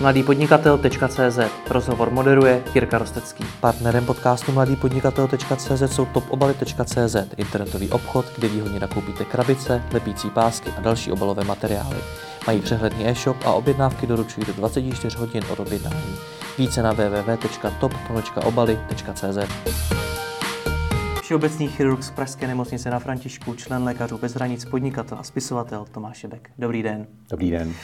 mladýpodnikatel.cz Rozhovor moderuje Jirka Rostecký. Partnerem podcastu mladýpodnikatel.cz jsou topobaly.cz internetový obchod, kde výhodně nakoupíte krabice, lepící pásky a další obalové materiály. Mají přehledný e-shop a objednávky doručují do 24 hodin od objednání. Více na www.top.obaly.cz Všeobecný chirurg z Pražské nemocnice na Františku, člen lékařů bez hranic, podnikatel a spisovatel Tomáš Šebek. Dobrý den. Dobrý den.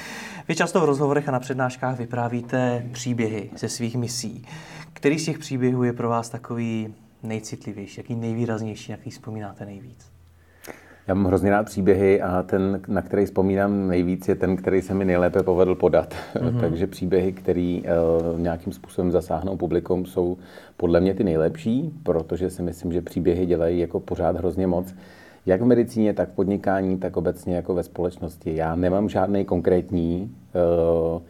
Vy často v rozhovorech a na přednáškách vyprávíte příběhy ze svých misí. Který z těch příběhů je pro vás takový nejcitlivější, jaký nejvýraznější, jaký vzpomínáte nejvíc? Já mám hrozně rád příběhy a ten, na který vzpomínám nejvíc, je ten, který se mi nejlépe povedl podat. Mm-hmm. Takže příběhy, které uh, nějakým způsobem zasáhnou publikum, jsou podle mě ty nejlepší, protože si myslím, že příběhy dělají jako pořád hrozně moc. Jak v medicíně, tak v podnikání, tak obecně jako ve společnosti. Já nemám žádný konkrétní, uh,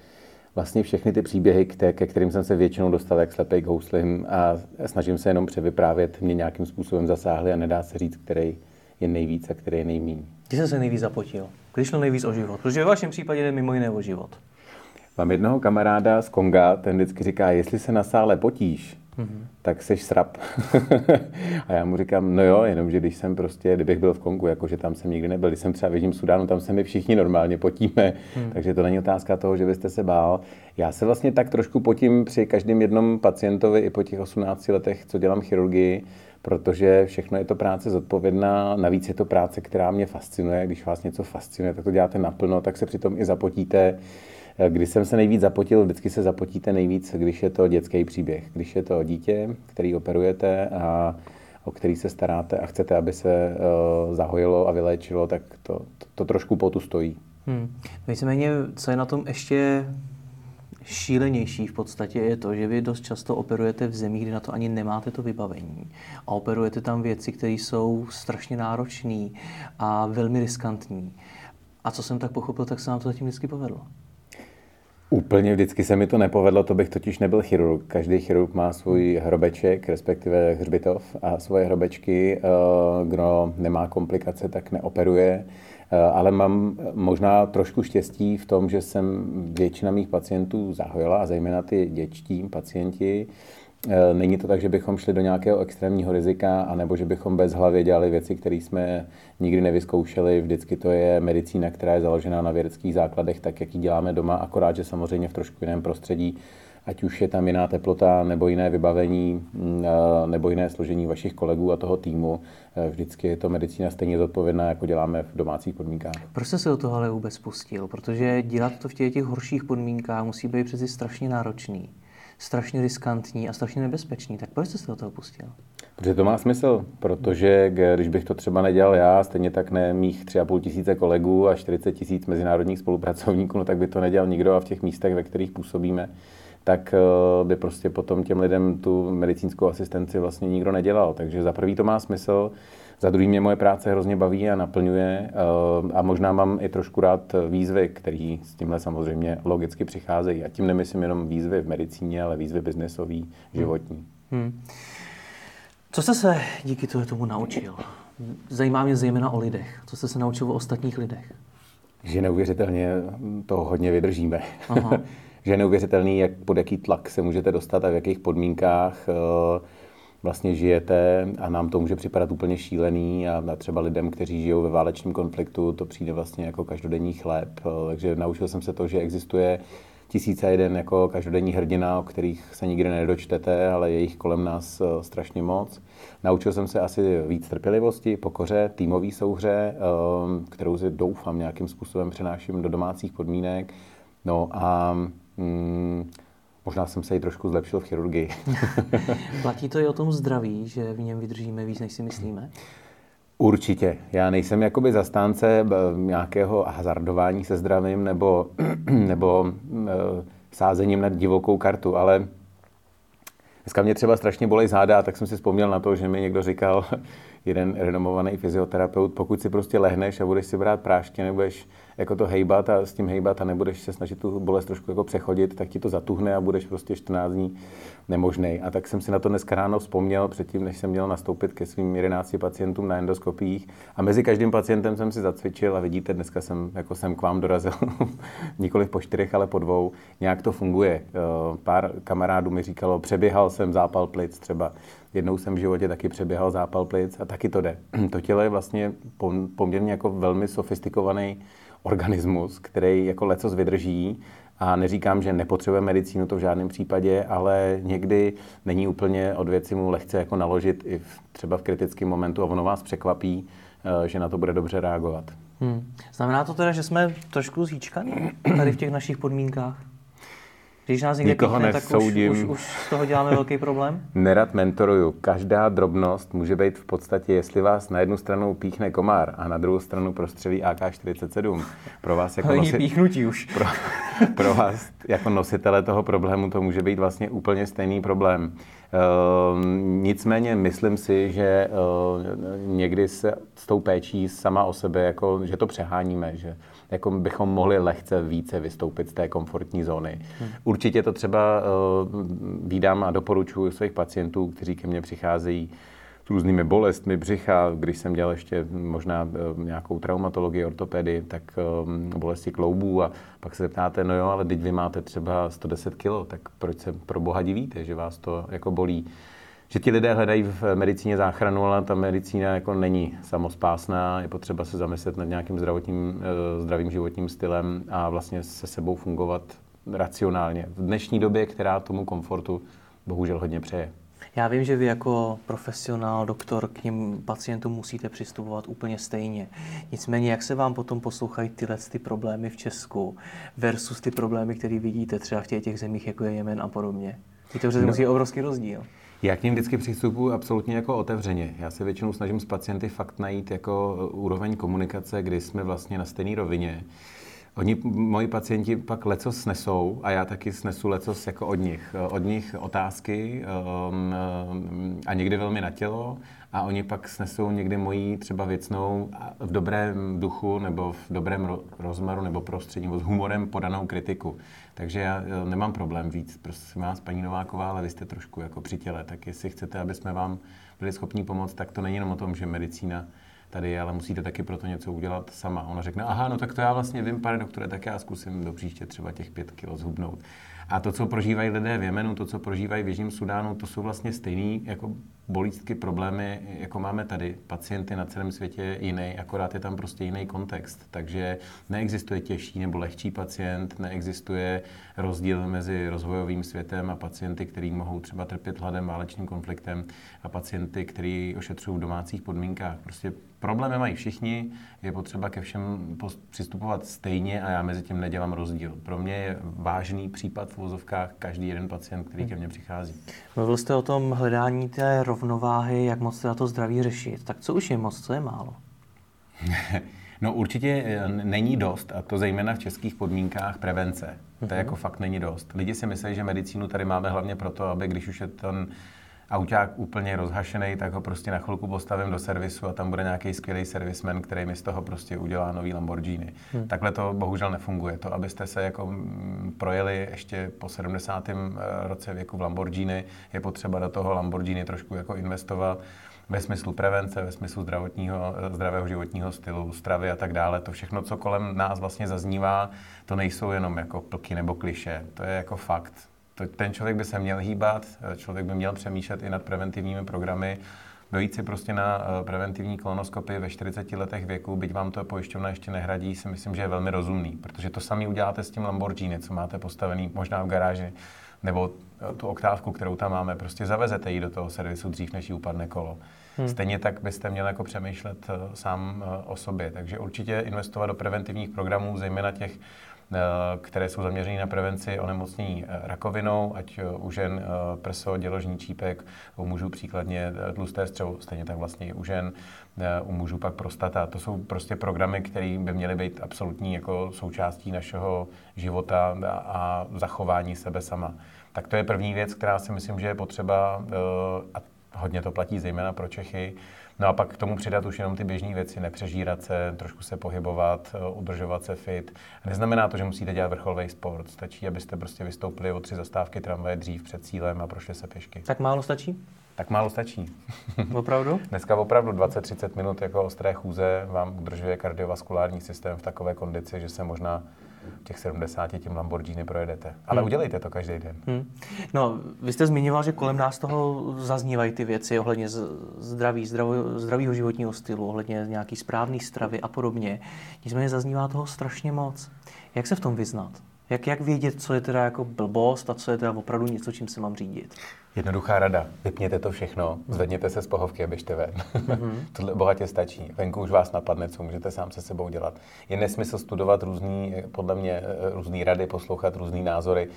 vlastně všechny ty příběhy, ke, ke kterým jsem se většinou dostal jak slepej k houslim a snažím se jenom převyprávět, mě nějakým způsobem zasáhly a nedá se říct, který je nejvíc a který je nejméně. Kdy jsi se nejvíc zapotil? Když šlo nejvíc o život? Protože v vašem případě jde mimo jiné o život. Mám jednoho kamaráda z Konga, ten vždycky říká, jestli se na sále potíš, mm-hmm. tak seš srap. a já mu říkám, no jo, jenomže když jsem prostě, kdybych byl v Kongu, jakože tam jsem nikdy nebyl, když jsem třeba v Jižním Sudánu, tam se my všichni normálně potíme, mm. takže to není otázka toho, že byste se bál. Já se vlastně tak trošku potím při každém jednom pacientovi i po těch 18 letech, co dělám chirurgii, protože všechno je to práce zodpovědná, navíc je to práce, která mě fascinuje. Když vás něco fascinuje, tak to děláte naplno, tak se přitom i zapotíte. Když jsem se nejvíc zapotil, vždycky se zapotíte nejvíc, když je to dětský příběh. Když je to dítě, který operujete a o který se staráte a chcete, aby se uh, zahojilo a vyléčilo, tak to, to, to trošku potu stojí. Hmm. Víceméně, co je na tom ještě šílenější v podstatě je to, že vy dost často operujete v zemích, kde na to ani nemáte to vybavení. A operujete tam věci, které jsou strašně náročné a velmi riskantní. A co jsem tak pochopil, tak se nám to zatím vždycky povedlo. Úplně vždycky se mi to nepovedlo, to bych totiž nebyl chirurg. Každý chirurg má svůj hrobeček, respektive hřbitov a svoje hrobečky. Eh, kdo nemá komplikace, tak neoperuje. Eh, ale mám možná trošku štěstí v tom, že jsem většina mých pacientů zahojila, a zejména ty dětští pacienti. Eh, není to tak, že bychom šli do nějakého extrémního rizika, anebo že bychom bez hlavy dělali věci, které jsme nikdy nevyzkoušeli. Vždycky to je medicína, která je založená na vědeckých základech, tak jak ji děláme doma, akorát, že samozřejmě v trošku jiném prostředí ať už je tam jiná teplota nebo jiné vybavení mm, nebo jiné složení vašich kolegů a toho týmu, e, vždycky je to medicína stejně zodpovědná, jako děláme v domácích podmínkách. Proč jste se do toho ale vůbec pustil? Protože dělat to v těch, těch horších podmínkách musí být přeci strašně náročný, strašně riskantní a strašně nebezpečný. Tak proč jste se do toho pustil? Protože to má smysl, protože když bych to třeba nedělal já, stejně tak ne mých 3,5 tisíce kolegů a 40 tisíc mezinárodních spolupracovníků, no tak by to nedělal nikdo a v těch místech, ve kterých působíme, tak eh, by prostě potom těm lidem tu medicínskou asistenci vlastně nikdo nedělal. Takže za prvý to má smysl, za druhý mě moje práce hrozně baví a naplňuje eh, a možná mám i trošku rád výzvy, které s tímhle samozřejmě logicky přicházejí. A tím nemyslím jenom výzvy v medicíně, ale výzvy biznesový, životní. Hmm. Hmm. Co jste se díky tomu naučil? Zajímá mě zejména o lidech. Co jste se naučil o ostatních lidech? Že neuvěřitelně to hodně vydržíme. Aha. že je neuvěřitelný, jak, pod jaký tlak se můžete dostat a v jakých podmínkách eh, vlastně žijete a nám to může připadat úplně šílený a třeba lidem, kteří žijou ve válečném konfliktu, to přijde vlastně jako každodenní chléb. Eh, takže naučil jsem se to, že existuje tisíce jeden jako každodenní hrdina, o kterých se nikdy nedočtete, ale je jich kolem nás eh, strašně moc. Naučil jsem se asi víc trpělivosti, pokoře, týmové souhře, kterou si doufám nějakým způsobem přenáším do domácích podmínek. No a Hmm, možná jsem se i trošku zlepšil v chirurgii. Platí to i o tom zdraví, že v něm vydržíme víc, než si myslíme? Určitě. Já nejsem jakoby zastánce nějakého hazardování se zdravím nebo, nebo e, sázením na divokou kartu, ale dneska mě třeba strašně bolej záda, tak jsem si vzpomněl na to, že mi někdo říkal, jeden renomovaný fyzioterapeut, pokud si prostě lehneš a budeš si brát prášky, nebudeš jako to hejbat a s tím hejbat a nebudeš se snažit tu bolest trošku jako přechodit, tak ti to zatuhne a budeš prostě 14 dní nemožný. A tak jsem si na to dneska ráno vzpomněl předtím, než jsem měl nastoupit ke svým 11 pacientům na endoskopiích. A mezi každým pacientem jsem si zacvičil a vidíte, dneska jsem, jako jsem k vám dorazil, nikoli po čtyřech, ale po dvou. Nějak to funguje. Eh, pár kamarádů mi říkalo, přeběhal jsem zápal plic třeba. Jednou jsem v životě taky přeběhal zápal plic a taky to jde. To tělo je vlastně poměrně jako velmi sofistikovaný organismus, který jako lecos vydrží a neříkám, že nepotřebuje medicínu, to v žádném případě, ale někdy není úplně od věci mu lehce jako naložit i v, třeba v kritickém momentu a ono vás překvapí, eh, že na to bude dobře reagovat. Hmm. Znamená to teda, že jsme trošku zíčkaní tady v těch našich podmínkách? Když nás někde Nikoho píchne, tak už, už, už z toho děláme velký problém? Nerad mentoruju. Každá drobnost může být v podstatě, jestli vás na jednu stranu píchne komár a na druhou stranu prostřelí AK-47. Pro vás jako nosi... píchnutí už. Pro, pro vás jako nositele toho problému to může být vlastně úplně stejný problém. Uh, nicméně myslím si, že uh, někdy se s tou péčí sama o sebe, jako, že to přeháníme, že jako bychom mohli lehce více vystoupit z té komfortní zóny. Hmm. Určitě to třeba uh, vídám a doporučuji svých pacientů, kteří ke mně přicházejí s různými bolestmi břicha, když jsem dělal ještě možná uh, nějakou traumatologii, ortopedii, tak um, bolesti kloubů a pak se zeptáte, no jo, ale teď vy máte třeba 110 kg, tak proč se pro boha divíte, že vás to jako bolí? Že ti lidé hledají v medicíně záchranu, ale ta medicína jako není samospásná, je potřeba se zamyslet nad nějakým zdravotním, eh, zdravým životním stylem a vlastně se sebou fungovat racionálně. V dnešní době, která tomu komfortu bohužel hodně přeje. Já vím, že vy jako profesionál, doktor k něm pacientům musíte přistupovat úplně stejně. Nicméně, jak se vám potom poslouchají tyhle ty problémy v Česku versus ty problémy, které vidíte třeba v těch, těch zemích, jako je Jemen a podobně? to no, musí obrovský rozdíl. Já k ním vždycky přistupuji absolutně jako otevřeně. Já se většinou snažím s pacienty fakt najít jako úroveň komunikace, kdy jsme vlastně na stejné rovině. Oni, moji pacienti pak leco snesou a já taky snesu leco jako od nich. Od nich otázky um, a někdy velmi na tělo a oni pak snesou někdy moji třeba věcnou v dobrém duchu nebo v dobrém rozmaru nebo prostředí nebo s humorem podanou kritiku. Takže já nemám problém víc. Prosím vás, paní Nováková, ale vy jste trošku jako při těle, tak jestli chcete, aby jsme vám byli schopni pomoct, tak to není jenom o tom, že medicína tady je, ale musíte taky pro to něco udělat sama. Ona řekne, aha, no tak to já vlastně vím, pane doktore, tak já zkusím do příště třeba těch pět kilo zhubnout. A to, co prožívají lidé v Jemenu, to, co prožívají v Jižním Sudánu, to jsou vlastně stejné jako bolístky, problémy, jako máme tady. Pacienty na celém světě jiný, akorát je tam prostě jiný kontext. Takže neexistuje těžší nebo lehčí pacient, neexistuje rozdíl mezi rozvojovým světem a pacienty, kteří mohou třeba trpět hladem, válečným konfliktem a pacienty, kteří ošetřují v domácích podmínkách. Prostě problémy mají všichni, je potřeba ke všem přistupovat stejně a já mezi tím nedělám rozdíl. Pro mě je vážný případ v úvozovkách každý jeden pacient, který ke mně přichází. Mluvil jste o tom hledání té rovnováhy, jak moc teda to zdraví řešit. Tak co už je moc, co je málo? No určitě eh, není dost, a to zejména v českých podmínkách prevence. To je mhm. jako fakt není dost. Lidi si myslí, že medicínu tady máme hlavně proto, aby když už je ten auták úplně rozhašený, tak ho prostě na chvilku postavím do servisu a tam bude nějaký skvělý servisman, který mi z toho prostě udělá nový Lamborghini. Hmm. Takhle to bohužel nefunguje. To, abyste se jako mm, projeli ještě po 70. Eh, roce věku v Lamborghini, je potřeba do toho Lamborghini trošku jako investovat ve smyslu prevence, ve smyslu zdravotního, eh, zdravého životního stylu, stravy a tak dále. To všechno, co kolem nás vlastně zaznívá, to nejsou jenom jako plky nebo kliše. To je jako fakt to, ten člověk by se měl hýbat, eh, člověk by měl přemýšlet i nad preventivními programy, dojít si prostě na eh, preventivní kolonoskopy ve 40 letech věku, byť vám to pojišťovna ještě nehradí, si myslím, že je velmi rozumný, protože to sami uděláte s tím Lamborghini, co máte postavený možná v garáži, nebo eh, tu oktávku, kterou tam máme, prostě zavezete ji do toho servisu dřív, než ji upadne kolo. Hmm. Stejně tak byste měli jako přemýšlet sám o sobě. Takže určitě investovat do preventivních programů, zejména těch Eh, které jsou zaměřené na prevenci onemocnění eh, rakovinou, ať eh, u žen prso, děložní čípek, u mužů příkladně tlusté střevo, stejně tak vlastně i u žen, u mužů pak prostata. To jsou prostě programy, které by měly být absolutní jako součástí našeho života a zachování sebe sama. Tak to je první věc, která si myslím, že je potřeba a hodně to platí zejména pro Čechy. No a pak k tomu přidat už jenom ty běžné věci, nepřežírat se, trošku se pohybovat, eh, udržovat se fit. Neznamená to, že musíte dělat vrcholový sport. Stačí, abyste prostě vystoupili o tři zastávky tramvaje dřív před cílem a prošli se pěšky. Tak málo stačí? Tak málo stačí. Opravdu? Dneska opravdu 20-30 minut jako ostré chůze vám udržuje kardiovaskulární systém v takové kondici, že se možná těch 70 tím Lamborghini projedete. Ale hmm. udělejte to každý den. Hmm. No, vy jste zmiňoval, že kolem nás toho zaznívají ty věci ohledně zdraví, zdravo, zdravého životního stylu, ohledně nějaký správný stravy a podobně. Nicméně zaznívá toho strašně moc. Jak se v tom vyznat? Jak, jak vědět, co je teda jako blbost a co je teda opravdu něco, čím se mám řídit? Jednoduchá rada. Vypněte to všechno, zvedněte se z pohovky a běžte ven. Mm-hmm. Tohle bohatě stačí. Venku už vás napadne, co můžete sám se sebou dělat. Je nesmysl studovat různý, podle mě, eh, různé rady, poslouchat různé názory.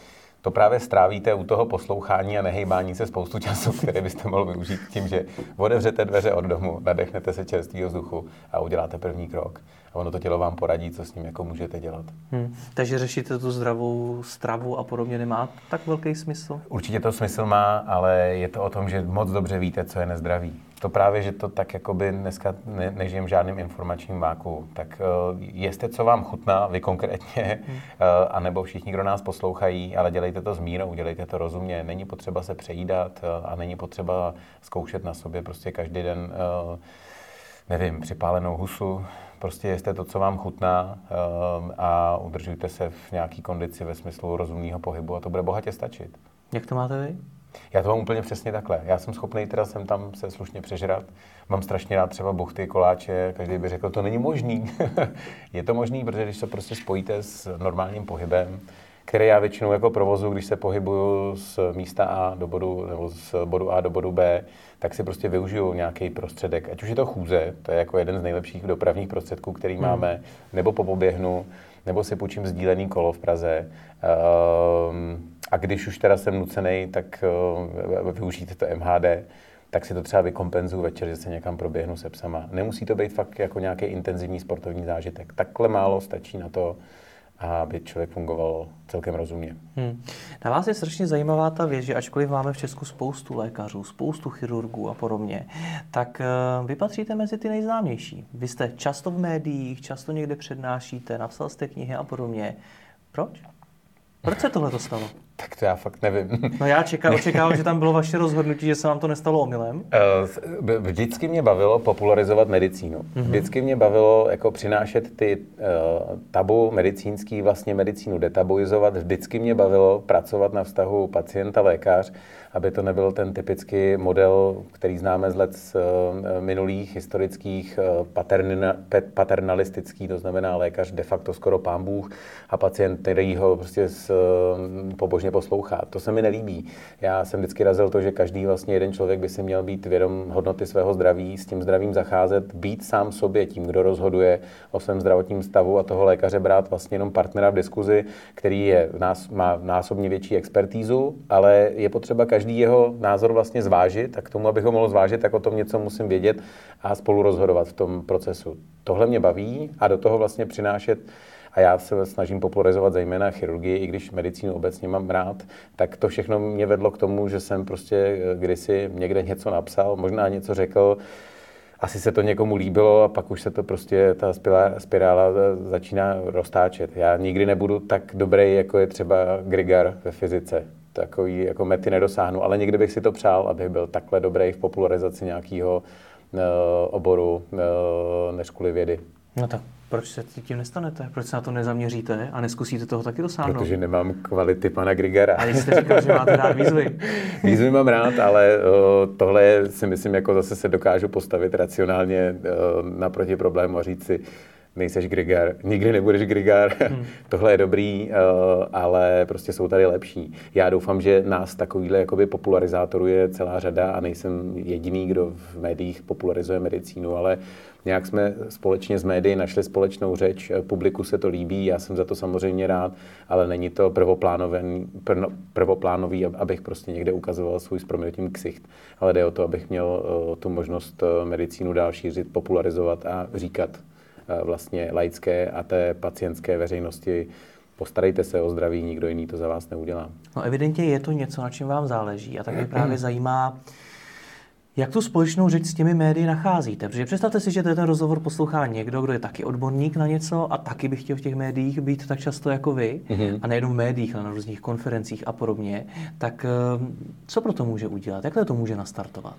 To právě strávíte u toho poslouchání a nehejbání se spoustu času, který byste mohl využít tím, že otevřete dveře od domu, nadechnete se čerstvého vzduchu a uděláte první krok a ono to tělo vám poradí, co s ním jako můžete dělat. Hmm. Takže řešíte tu zdravou stravu a podobně nemá tak velký smysl? Určitě to smysl má, ale je to o tom, že moc dobře víte, co je nezdravý. To právě, že to tak jakoby dneska ne, nežijem v žádným informačním váku. Tak uh, jeste, co vám chutná, vy konkrétně, hmm. uh, anebo všichni, kdo nás poslouchají, ale dělejte to s mírou, dělejte to rozumně. Není potřeba se přejídat uh, a není potřeba zkoušet na sobě prostě každý den, uh, nevím, připálenou husu, Prostě jeste to, co vám chutná a udržujte se v nějaký kondici ve smyslu rozumného pohybu a to bude bohatě stačit. Jak to máte vy? Já to mám úplně přesně takhle. Já jsem schopný teda jsem tam se slušně přežrat. Mám strašně rád třeba buchty, koláče, každý by řekl, to není možný. je to možný, protože když se prostě spojíte s normálním pohybem, který já většinou jako provozu, když se pohybuju z místa A do bodu, nebo z bodu A do bodu B, tak si prostě využiju nějaký prostředek. Ať už je to chůze, to je jako jeden z nejlepších dopravních prostředků, který hmm. máme, nebo po poběhnu, nebo si půjčím sdílený kolo v Praze. Um, a když už teda jsem nucený, tak uh, využijte to MHD, tak si to třeba vykompenzuju večer, že se někam proběhnu se psama. Nemusí to být fakt jako nějaký intenzivní sportovní zážitek. Takhle málo stačí na to, aby člověk fungoval celkem rozumně. Hmm. Na vás je strašně zajímavá ta věc, že ačkoliv máme v Česku spoustu lékařů, spoustu chirurgů a podobně, tak eh, vy patříte mezi ty nejznámější. Vy jste často v médiích, často někde přednášíte, napsal jste knihy a podobně. Proč? Proč se tohle to stalo? Tak to já fakt nevím. No já čekám, očekávám, že tam bylo vaše rozhodnutí, že se vám to nestalo omylem. Eh, vždycky mě bavilo popularizovat medicínu. Mm-hmm. Vždycky mě bavilo jako přinášet ty uh, tabu medicínský, vlastně medicínu detabuizovat. Vždycky mě bavilo pracovat na vztahu pacient-lékař aby to nebyl ten typický model, který známe z let z eh, minulých historických eh, paternalistický, to znamená lékař de facto skoro pán Bůh a pacient, který ho prostě s, eh, pobožně poslouchá. To se mi nelíbí. Já jsem vždycky razil to, že každý vlastně jeden člověk by si měl být vědom hodnoty svého zdraví, s tím zdravím zacházet, být sám sobě tím, kdo rozhoduje o svém zdravotním stavu a toho lékaře brát vlastně jenom partnera v diskuzi, který je, nás, má násobně větší expertízu, ale je potřeba každý každý jeho názor vlastně zvážit a k tomu, abych ho mohl zvážit, tak o tom něco musím vědět a spolu rozhodovat v tom procesu. Tohle mě baví a do toho vlastně přinášet a já se snažím popularizovat zejména chirurgii, i když medicínu obecně mám rád, tak to všechno mě vedlo k tomu, že jsem prostě eh, kdysi někde něco napsal, možná něco řekl, asi se to někomu líbilo a pak už se to prostě, ta spirála eh, začíná roztáčet. Já nikdy nebudu tak dobrý, jako je třeba Grigar ve fyzice takový jako mety nedosáhnu, ale někdy bych si to přál, abych byl takhle dobrý v popularizaci nějakého uh, oboru uh, než kvůli vědy. No tak proč se tím nestanete? Proč se na to nezaměříte a neskusíte toho taky dosáhnout? Protože nemám kvality pana Grigera. A jste říkal, že máte rád výzvy. výzvy mám rád, ale uh, tohle si myslím, jako zase se dokážu postavit racionálně uh, naproti problému a říct si, nejseš Grigar, nikdy nebudeš Grigar, hmm. tohle je dobrý, uh, ale prostě jsou tady lepší. Já doufám, že nás takovýhle jakoby popularizátorů je celá řada a nejsem jediný, kdo v médiích popularizuje medicínu, ale nějak jsme společně s médií našli společnou řeč, publiku se to líbí, já jsem za to samozřejmě rád, ale není to prvoplánový, prvoplánový abych prostě někde ukazoval svůj s proměnutím ksicht, ale jde o to, abych měl uh, tu možnost medicínu dál šířit, popularizovat a říkat Eh, vlastně laické a té pacientské veřejnosti postarejte se o zdraví, nikdo jiný to za vás neudělá. No evidentně je to něco, na čem vám záleží a tak mě právě zajímá, Jak tu společnou řeč s těmi médii nacházíte? Protože představte si, že ten rozhovor poslouchá někdo, kdo je taky odborník na něco a taky by chtěl v těch médiích být tak často jako vy, mm-hmm. a nejenom v médiích, ale na různých konferencích a podobně. Tak eh, co pro to může udělat? Jak to může nastartovat?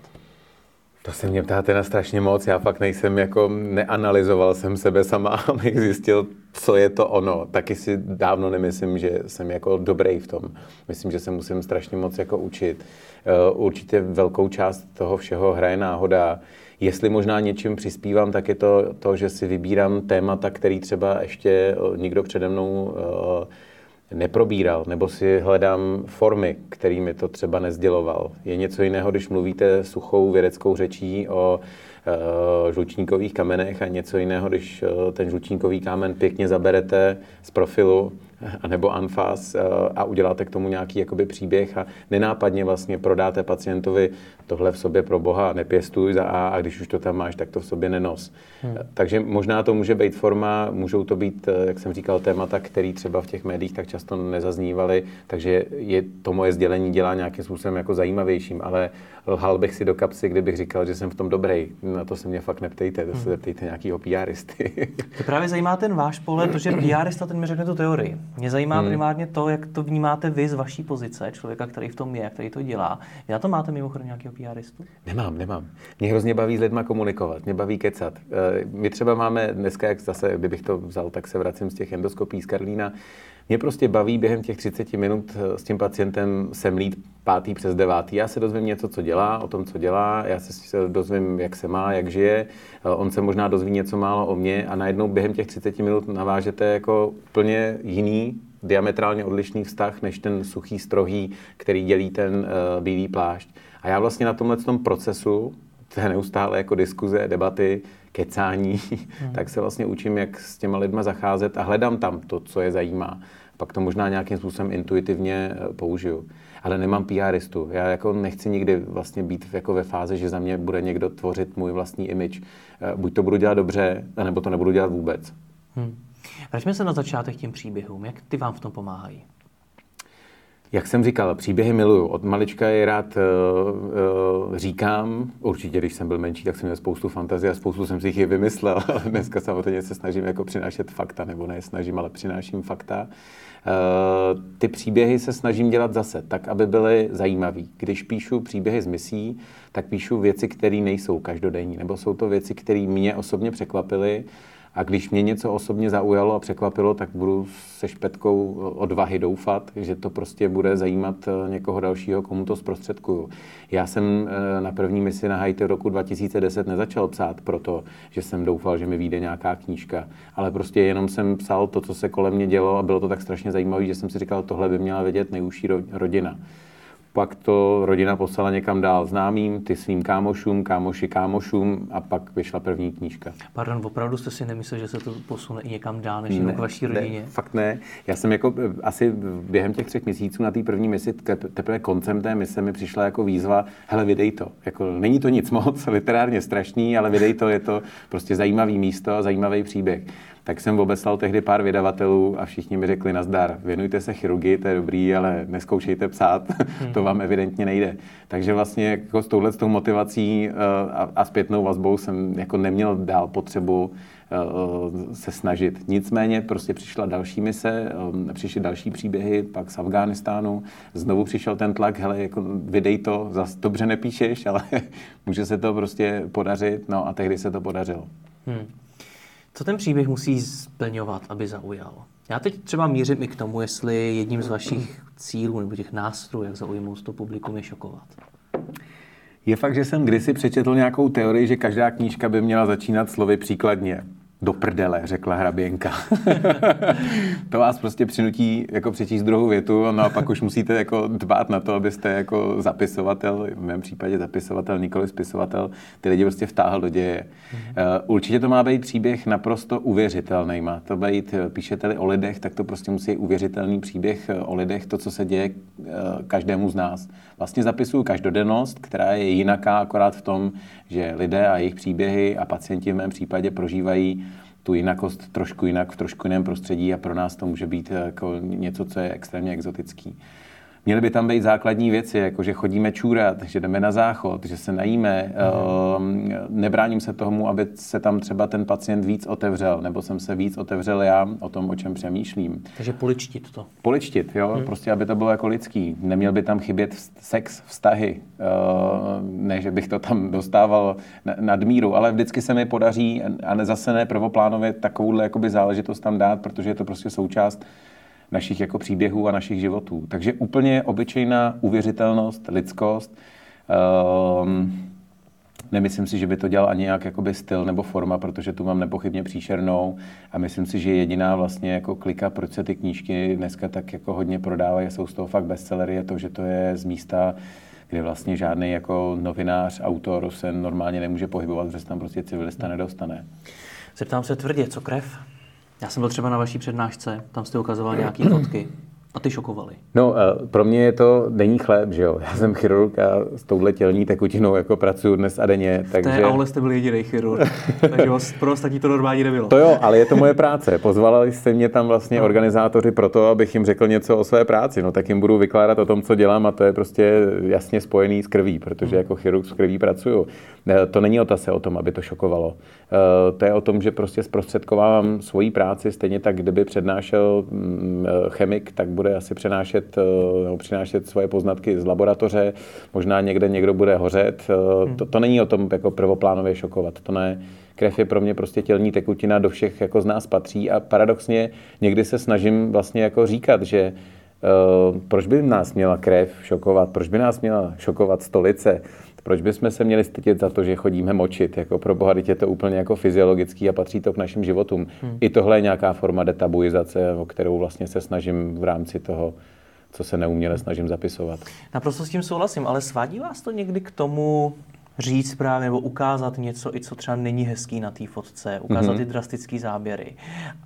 To se mě ptáte na strašně moc, já fakt nejsem jako, neanalyzoval jsem sebe sama, abych zjistil, co je to ono. Taky si dávno nemyslím, že jsem jako dobrý v tom. Myslím, že se musím strašně moc jako učit. Eh, určitě velkou část toho všeho hraje náhoda. Jestli možná něčím přispívám, tak je to to, že si vybírám témata, který třeba ještě eh, nikdo přede mnou uh, neprobíral, nebo si hledám formy, kterými to třeba nezděloval. Je něco jiného, když mluvíte suchou vědeckou řečí o uh, žlučníkových kamenech a něco jiného, když uh, ten žlučníkový kámen pěkně zaberete z profilu anebo anfas eh, a uděláte k tomu nějaký jakoby příběh a nenápadně vlastně prodáte pacientovi tohle v sobě pro boha nepěstuj za A a když už to tam máš, tak to v sobě nenos. Hmm. Takže možná to může být forma, můžou to být, eh, jak jsem říkal, témata, které třeba v těch médiích tak často nezaznívaly, takže je to moje sdělení dělá nějakým způsobem jako zajímavějším, ale lhal bych si do kapsy, kdybych říkal, že jsem v tom dobrý. Na to se mě fakt neptejte, to se hmm. zeptejte nějakýho PRisty. to právě zajímá ten váš pohled, protože PRista ten mi řekne tu teorii. Mě zajímá hmm. primárně to, jak to vnímáte vy z vaší pozice, člověka, který v tom je, který to dělá. Vy na to máte mimochodem nějakého PRistu? Nemám, nemám. Mě hrozně baví s lidma komunikovat, mě baví kecat. Eh, my třeba máme dneska, jak zase, kdybych to vzal, tak se vracím z těch endoskopí z Karlína, mě prostě baví během těch 30 minut eh, s tím pacientem semlít pátý přes devátý. Já se dozvím něco, co dělá, o tom, co dělá, já se dozvím, jak se má, jak žije, eh, on se možná dozví něco málo o mě a najednou během těch 30 minut navážete jako plně jiný, diametrálně odlišný vztah než ten suchý, strohý, který dělí ten uh, bílý plášť. A já vlastně na tomhle tom procesu, to je neustále jako diskuze, debaty, kecání, hmm. tak se vlastně učím, jak s těma lidma zacházet a hledám tam to, co je zajímá. Pak to možná nějakým způsobem intuitivně eh, použiju. Ale nemám PRistu. Já jako nechci nikdy vlastně být jako ve fázi, že za mě bude někdo tvořit můj vlastní image. Eh, buď to budu dělat dobře, nebo to nebudu dělat vůbec. Hmm. Vraťme se na začátek těm příběhům. Jak ty vám v tom pomáhají? Jak jsem říkal, příběhy miluju. Od malička je rád uh, uh, říkám. Určitě, když jsem byl menší, tak jsem měl spoustu fantazie a spoustu jsem si jich i vymyslel. Dneska samozřejmě se snažím jako přinášet fakta, nebo ne snažím, ale přináším fakta. Uh, ty příběhy se snažím dělat zase, tak, aby byly zajímavé. Když píšu příběhy z misí, tak píšu věci, které nejsou každodenní, nebo jsou to věci, které mě osobně překvapily a když mě něco osobně zaujalo a překvapilo, tak budu se špetkou odvahy doufat, že to prostě bude zajímat eh, někoho dalšího, komu to zprostředkuju. Já jsem eh, na první misi na Haiti roku 2010 nezačal psát proto, že jsem doufal, že mi vyjde nějaká knížka, ale prostě jenom jsem psal to, co se kolem mě dělo a bylo to tak strašně zajímavé, že jsem si říkal, tohle by měla vědět nejužší rodina pak to rodina poslala někam dál známým, ty svým kámošům, kámoši kámošům a pak vyšla první knížka. Pardon, opravdu jste si nemyslel, že se to posune i někam dál, než jenom k vaší rodině? Ne, fakt ne. Já jsem jako eh, asi během těch třech měsíců na té první misi, teprve koncem té mise mi přišla jako výzva, hele, vydej to. Jako, není to nic moc, literárně strašný, ale vydej to, je to prostě zajímavý místo a zajímavý příběh tak jsem obeslal tehdy pár vydavatelů a všichni mi řekli nazdar, věnujte se chirurgii, to je dobrý, ale neskoušejte psát, hmm. to vám evidentně nejde. Takže vlastně jako s touhle s tou motivací eh, a, a zpětnou vazbou jsem jako neměl dál potřebu eh, se snažit. Nicméně prostě přišla další mise, eh, přišly další příběhy, pak z Afghánistánu, znovu přišel ten tlak, hele, jako vydej to, zas dobře nepíšeš, ale může se to prostě podařit, no a tehdy se to podařilo. Hmm. Co ten příběh musí splňovat, aby zaujal? Já teď třeba mířím i k tomu, jestli jedním z vašich cílů nebo těch nástrojů, jak zaujmout to publikum, je šokovat. Je fakt, že jsem kdysi přečetl nějakou teorii, že každá knížka by měla začínat slovy příkladně do prdele, řekla hraběnka. to vás prostě přinutí jako přečíst druhou větu, no a pak už musíte jako dbát na to, abyste jako zapisovatel, v mém případě zapisovatel, nikoli spisovatel, ty lidi prostě vtáhl do děje. Mm-hmm. Určitě to má být příběh naprosto uvěřitelný. Má to být, eh, píšete-li o lidech, tak to prostě musí být uvěřitelný příběh eh, o lidech, to, co se děje každému z nás. Vlastně zapisuju každodennost, která je jinaká akorát v tom, že lidé a jejich příběhy a pacienti v mém případě prožívají tu jinakost trošku jinak, v trošku jiném prostředí a pro nás to může být jako něco, co je extrémně exotický. Měly by tam být základní věci, jako že chodíme čůrat, že jdeme na záchod, že se najíme. Mm. Nebráním se tomu, aby se tam třeba ten pacient víc otevřel, nebo jsem se víc otevřel já o tom, o čem přemýšlím. Takže poličtit to. Poličtit, jo, hmm. prostě aby to bylo jako lidský. Neměl by tam chybět sex, vztahy, ne, že bych to tam dostával nadmíru, ale vždycky se mi podaří, a zase ne prvoplánově, takovouhle jakoby záležitost tam dát, protože je to prostě součást našich jako příběhů a našich životů. Takže úplně obyčejná uvěřitelnost, lidskost. Um, nemyslím si, že by to dělal ani nějak jakoby styl nebo forma, protože tu mám nepochybně příšernou a myslím si, že jediná vlastně jako klika, proč se ty knížky dneska tak jako hodně prodávají jsou z toho fakt bestsellery, je to, že to je z místa, kde vlastně žádný jako novinář, autor se normálně nemůže pohybovat, protože se tam prostě civilista nedostane. Zeptám se tvrdě, co krev? Já jsem byl třeba na vaší přednášce, tam jste ukazoval nějaké fotky. A ty šokovaly. No, pro mě je to denní chléb, že jo. Já jsem chirurg a s touhle tělní tekutinou jako pracuji dnes a denně. Takže... V té aule jste byl jediný chirurg, takže vás, pro ostatní to normální nebylo. To jo, ale je to moje práce. Pozvali jste mě tam vlastně no. organizátoři pro to, abych jim řekl něco o své práci. No tak jim budu vykládat o tom, co dělám a to je prostě jasně spojený s krví, protože hmm. jako chirurg s krví pracuju. To není otázka o tom, aby to šokovalo. Eh, to je o tom, že prostě zprostředkovávám svoji práci, stejně tak, kdyby přednášel mm, eh, chemik, tak bude asi přenášet, eh, nebo přinášet svoje poznatky z laboratoře, možná někde někdo bude hořet. Hmm. To, to není o tom jako prvoplánově šokovat, to ne. Krev je pro mě prostě tělní tekutina, do všech jako z nás patří a paradoxně někdy se snažím vlastně jako říkat, že Uh, proč by nás měla krev šokovat? Proč by nás měla šokovat stolice? Proč bychom se měli stydět za to, že chodíme močit? Jako pro boha, je to úplně jako fyziologický a patří to k našim životům. Hmm. I tohle je nějaká forma detabuizace, o kterou vlastně se snažím v rámci toho, co se neuměle snažím zapisovat. Naprosto s tím souhlasím, ale svádí vás to někdy k tomu říct právě nebo ukázat něco, i co třeba není hezký na té fotce, ukázat mm-hmm. ty drastické záběry.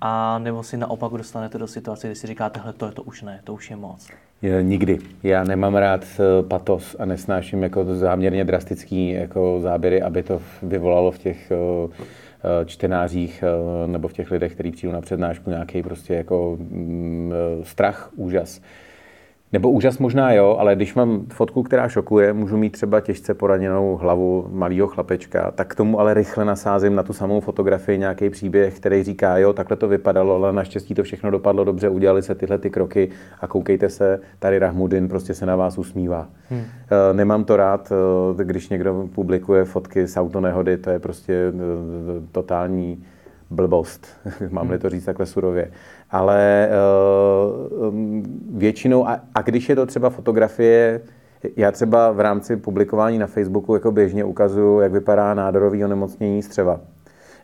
A nebo si naopak dostanete do situace, kdy si říkáte, hele, to je to už ne, to už je moc. Nikdy. Já nemám rád eh, patos a nesnáším jako záměrně drastický jako záběry, aby to vyvolalo v těch eh, eh, čtenářích nebo v těch lidech, kteří přijdou na přednášku nějaký prostě jako mm, strach, úžas. Nebo úžas možná jo, ale když mám fotku, která šokuje, můžu mít třeba těžce poraněnou hlavu malého chlapečka, tak k tomu ale rychle nasázím na tu samou fotografii nějaký příběh, který říká, jo, takhle to vypadalo, ale naštěstí to všechno dopadlo dobře, udělali se tyhle ty kroky a koukejte se, tady Rahmudin prostě se na vás usmívá. Hmm. Eh, nemám to rád, eh, když někdo publikuje fotky z autonehody, to je prostě eh, totální blbost, mám-li to říct takhle surově. Ale uh, většinou, a, a když je to třeba fotografie, já třeba v rámci publikování na Facebooku jako běžně ukazuju, jak vypadá nádorový onemocnění střeva.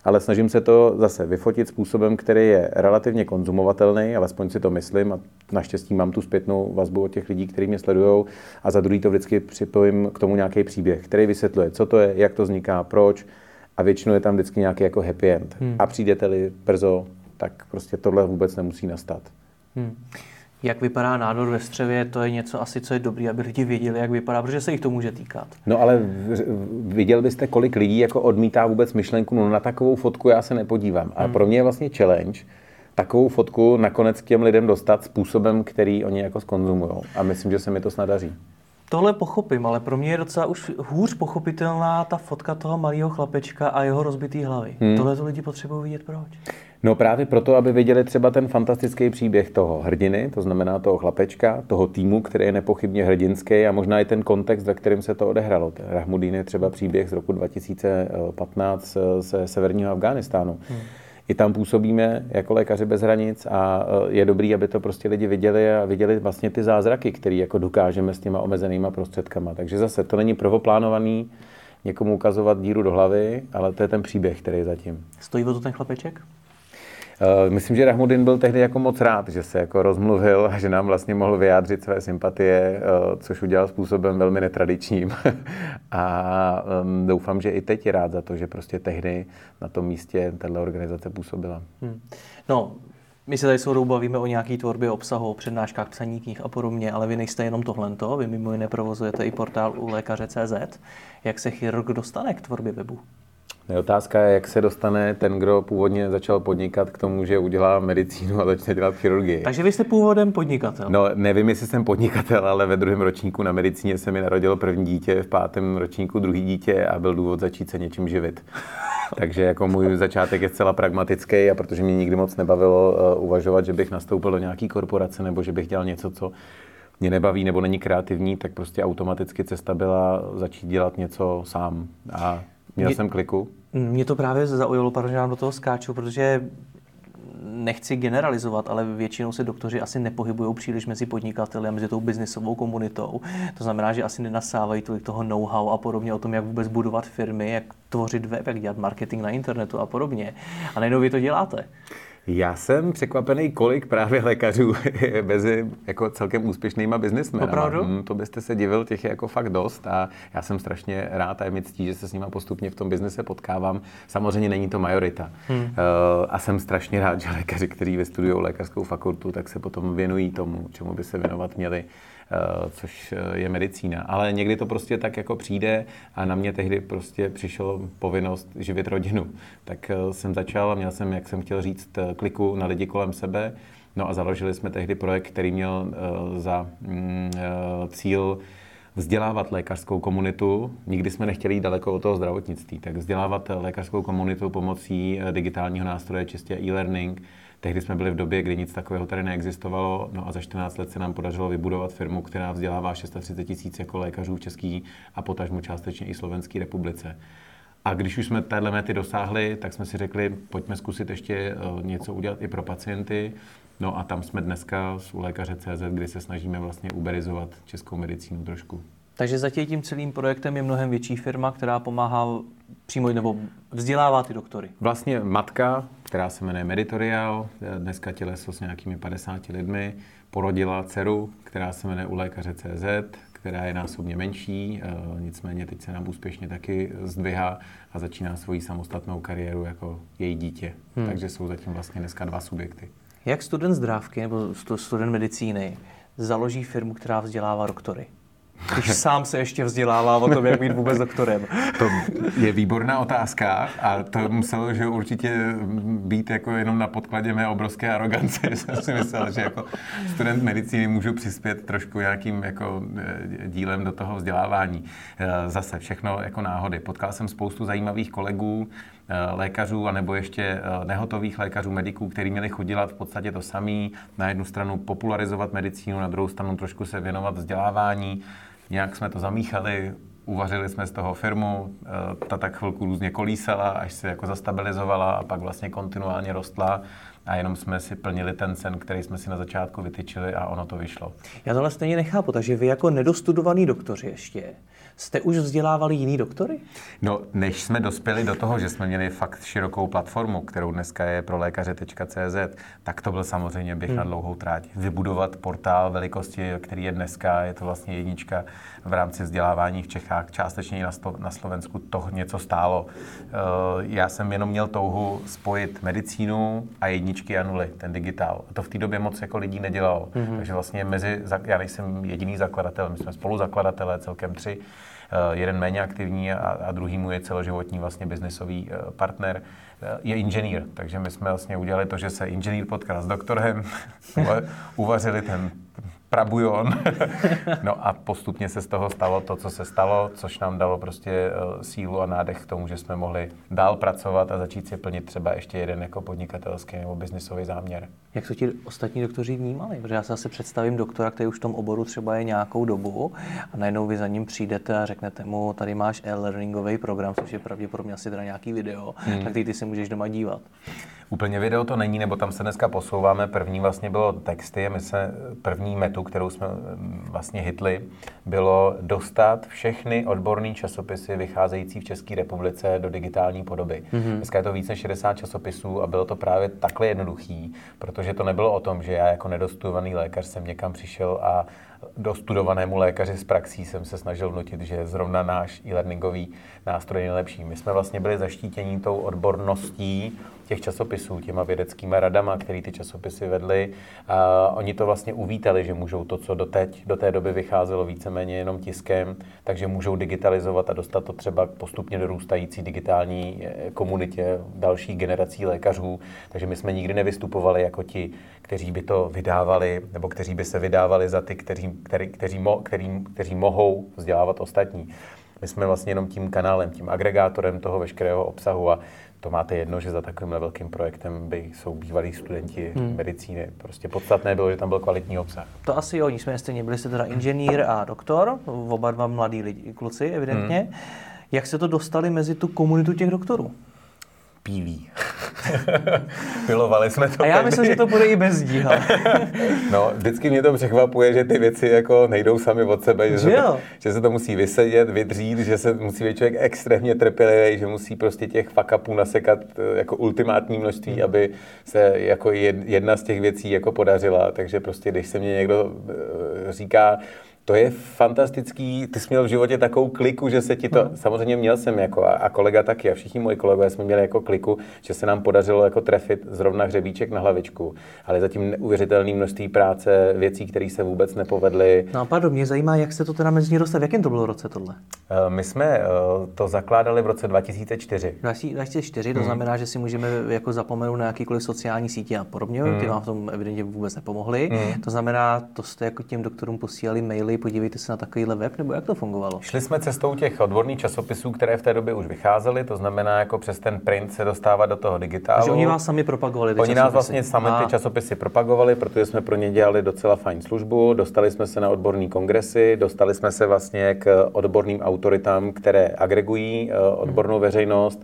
Ale snažím se to zase vyfotit způsobem, který je relativně konzumovatelný, alespoň si to myslím a naštěstí mám tu zpětnou vazbu od těch lidí, kteří mě sledují a za druhý to vždycky připojím k tomu nějaký příběh, který vysvětluje, co to je, jak to vzniká, proč, a většinou je tam vždycky nějaký jako happy end. Hmm. A přijdete-li brzo, tak prostě tohle vůbec nemusí nastat. Hmm. Jak vypadá nádor ve střevě, to je něco asi, co je dobré, aby lidi věděli, jak vypadá, protože se jich to může týkat. No ale viděl byste, kolik lidí jako odmítá vůbec myšlenku, no na takovou fotku já se nepodívám. A hmm. pro mě je vlastně challenge takovou fotku nakonec k těm lidem dostat způsobem, který oni jako skonzumují. A myslím, že se mi to snad daří. Tohle pochopím, ale pro mě je docela už hůř pochopitelná ta fotka toho malého chlapečka a jeho rozbitý hlavy. Hmm. Tohle to lidi potřebují vidět proč. No právě proto, aby viděli třeba ten fantastický příběh toho hrdiny, to znamená toho chlapečka, toho týmu, který je nepochybně hrdinský a možná i ten kontext, ve kterém se to odehralo. Rahmudin je třeba příběh z roku 2015 ze severního Afghánistánu. Hmm i tam působíme jako lékaři bez hranic a e, je dobrý, aby to prostě lidi viděli a viděli vlastně ty zázraky, které jako dokážeme s těma omezenýma prostředkama. Takže zase to není prvoplánovaný někomu ukazovat díru do hlavy, ale to je ten příběh, který je zatím. Stojí o to ten chlapeček? Eh, myslím, že Rahmudin byl tehdy jako moc rád, že se jako rozmluvil a že nám vlastně mohl vyjádřit své sympatie, eh, což udělal způsobem velmi netradičním. a um, doufám, že i teď je rád za to, že prostě tehdy na tom místě tato organizace působila. Hmm. No, my se tady s bavíme o nějaké tvorbě obsahu, o přednáškách, psaní knih a podobně, ale vy nejste jenom tohle, vy mimo jiné provozujete i portál u lékaře.cz. Jak se chirurg dostane k tvorbě webu? Otázka je, jak se dostane ten, kdo původně začal podnikat k tomu, že udělá medicínu a začne dělat chirurgii. Takže vy jste původem podnikatel? No, nevím, jestli jsem podnikatel, ale ve druhém ročníku na medicíně se mi narodilo první dítě, v pátém ročníku druhý dítě a byl důvod začít se něčím živit. Takže jako můj začátek je zcela pragmatický a protože mě nikdy moc nebavilo uh, uvažovat, že bych nastoupil do nějaký korporace nebo že bych dělal něco, co mě nebaví nebo není kreativní, tak prostě automaticky cesta byla začít dělat něco sám. A měl mě, jsem kliku. Mě to právě zaujalo, pardon, že do toho skáču, protože nechci generalizovat, ale většinou se doktoři asi nepohybují příliš mezi podnikateli a mezi tou biznisovou komunitou. To znamená, že asi nenasávají tolik toho know-how a podobně o tom, jak vůbec budovat firmy, jak tvořit web, jak dělat marketing na internetu a podobně. A najednou vy to děláte. Já jsem překvapený, kolik právě lékařů je mezi jako celkem úspěšnýma biznismenama. Opravdu? Hmm, to byste se divil, těch je jako fakt dost a já jsem strašně rád a je mi ctí, že se s nima postupně v tom biznise potkávám. Samozřejmě není to majorita. Hmm. Uh, a jsem strašně rád, že lékaři, kteří vystudují lékařskou fakultu, tak se potom věnují tomu, čemu by se věnovat měli. Eh, což eh, je medicína. Ale někdy to prostě tak jako přijde a na mě tehdy prostě přišla povinnost živit rodinu. Tak eh, jsem začal a měl jsem, jak jsem chtěl říct, kliku na lidi kolem sebe. No a založili jsme tehdy projekt, který měl za mm, cíl vzdělávat lékařskou komunitu. Nikdy jsme nechtěli jít daleko od toho zdravotnictví, tak vzdělávat lékařskou komunitu pomocí digitálního nástroje, čistě e-learning, Tehdy jsme byli v době, kdy nic takového tady neexistovalo, no a za 14 let se nám podařilo vybudovat firmu, která vzdělává 630 tisíc jako lékařů v České a potažmu částečně i Slovenské republice. A když už jsme téhle mety dosáhli, tak jsme si řekli, pojďme zkusit ještě eh, něco udělat i pro pacienty. No a tam jsme dneska u lékaře CZ, kdy se snažíme vlastně uberizovat českou medicínu trošku. Takže za tím celým projektem je mnohem větší firma, která pomáhá přímo nebo vzdělává ty doktory. Vlastně matka, která se jmenuje Meditorial, dneska těleso s nějakými 50 lidmi, porodila dceru, která se jmenuje u lékaře CZ, která je násobně menší, eh, nicméně teď se nám úspěšně taky zdvihá a začíná svoji samostatnou kariéru jako její dítě. Hmm. Takže jsou zatím vlastně dneska dva subjekty. Jak student zdrávky nebo student medicíny založí firmu, která vzdělává doktory? Když sám se ještě vzdělává o tom, jak být vůbec doktorem? To je výborná otázka a to muselo že určitě být jako jenom na podkladě mé obrovské arogance, že jsem si myslel, že jako student medicíny můžu přispět trošku nějakým jako eh, dílem do toho vzdělávání. Eh, zase všechno jako náhody. Potkal jsem spoustu zajímavých kolegů, eh, lékařů, anebo ještě nehotových lékařů, mediků, kteří měli chodit v podstatě to samé. Na jednu stranu popularizovat medicínu, na druhou stranu trošku se věnovat vzdělávání. Nějak jsme to zamíchali, uvařili jsme z toho firmu, eh, ta tak chvilku různě kolísala, až se jako zastabilizovala a pak vlastně kontinuálně rostla a jenom jsme si plnili ten sen, který jsme si na začátku vytyčili a ono to vyšlo. Já tohle stejně nechápu, takže vy jako nedostudovaný doktoři ještě, Jste už vzdělávali jiný doktory? No, než jsme dospěli do toho, že jsme měli fakt širokou platformu, kterou dneska je pro lékaře.cz, tak to byl samozřejmě běh hmm. na dlouhou tráť. Vybudovat portál velikosti, který je dneska, je to vlastně jednička v rámci vzdělávání v Čechách, částečně i na, sto, na Slovensku to něco stálo. Eh, já jsem jenom měl touhu spojit medicínu a jedničky a nuly, ten digitál. A to v té době moc jako lidí nedělalo. Hmm. Takže vlastně mezi, já nejsem jediný zakladatel, my jsme spoluzakladatelé, celkem tři. Eh, jeden méně aktivní a, a druhý mu je celoživotní vlastně biznisový eh, partner, je inženýr. Takže my jsme vlastně udělali to, že se inženýr potkal s doktorem, uvařili ten prabujon. no a postupně se z toho stalo to, co se stalo, což nám dalo prostě eh, sílu a nádech k tomu, že jsme mohli dál pracovat a začít si plnit třeba ještě jeden jako podnikatelský nebo biznisový záměr. Jak to ti ostatní doktoři vnímali? Protože já se asi představím doktora, který už v tom oboru třeba je nějakou dobu a najednou vy za ním přijdete a řeknete mu, tady máš e-learningový program, což je pravděpodobně asi teda nějaký video, hmm. tak ty, ty si můžeš doma dívat. Úplně video to není, nebo tam se dneska posouváme. První vlastně bylo texty, my se první metu, kterou jsme mm, vlastně hitli, bylo dostat všechny odborné časopisy vycházející v České republice do digitální podoby. Mm-hmm. Dneska je to více než 60 časopisů a bylo to právě takhle jednoduchý, protože to nebylo o tom, že já jako nedostudovaný lékař jsem někam přišel a dostudovanému lékaři z praxí jsem se snažil vnutit, že zrovna náš e-learningový nástroj je nejlepší. My jsme vlastně byli zaštítění tou odborností těch časopisů, těma vědeckýma radama, který ty časopisy vedly. A oni to vlastně uvítali, že můžou to, co doteď, do té doby vycházelo víceméně jenom tiskem, takže můžou digitalizovat a dostat to třeba k postupně dorůstající digitální eh, komunitě dalších generací lékařů. Takže my jsme nikdy nevystupovali jako ti, kteří by to vydávali, nebo kteří by se vydávali za ty, kteří, který, kteří, mo, kteří, kteří mohou vzdělávat ostatní. My jsme vlastně jenom tím kanálem, tím agregátorem toho veškerého obsahu a to máte jedno, že za takovým velkým projektem by jsou bývalí studenti hmm. medicíny. Prostě podstatné bylo, že tam byl kvalitní obsah. To asi jo, nicméně stejně byli jste teda inženýr a doktor, oba dva mladí lidi, kluci evidentně. Hmm. Jak se to dostali mezi tu komunitu těch doktorů? Pílí. Pilovali jsme to. A já myslím, že to bude i bez díha. no, vždycky mě to překvapuje, že ty věci jako nejdou sami od sebe, že, že, se, to, že se to musí vysedět, vydřít, že se musí být člověk extrémně trpělivý, že musí prostě těch fuck nasekat eh, jako ultimátní množství, hmm. aby se jako jedna z těch věcí jako podařila. Takže prostě, když se mě někdo eh, říká, to je fantastický. Ty jsi měl v životě takovou kliku, že se ti to, hmm. samozřejmě měl jsem jako a, a kolega taky a všichni moji kolegové jsme měli jako kliku, že se nám podařilo jako trefit zrovna hřebíček na hlavičku. Ale zatím neuvěřitelné množství práce, věcí, které se vůbec nepovedly. No a pardon, mě zajímá, jak se to teda mezi ní dostalo. V jakém to bylo roce tohle? Uh, my jsme uh, to zakládali v roce 2004. 2004, to hmm. znamená, že si můžeme jako zapomenout na jakýkoliv sociální sítě a podobně. Hmm. Ty vám v tom evidentně vůbec nepomohly. Hmm. To znamená, to jste jako těm doktorům posílali maily, podívejte se na takovýhle web, nebo jak to fungovalo? Šli jsme cestou těch odborných časopisů, které v té době už vycházely, to znamená jako přes ten print se dostávat do toho digitálu. Takže oni vás sami propagovali Oni časopisy. nás vlastně sami ty časopisy propagovali, protože jsme pro ně dělali docela fajn službu, dostali jsme se na odborní kongresy, dostali jsme se vlastně k odborným autoritám, které agregují eh, odbornou veřejnost.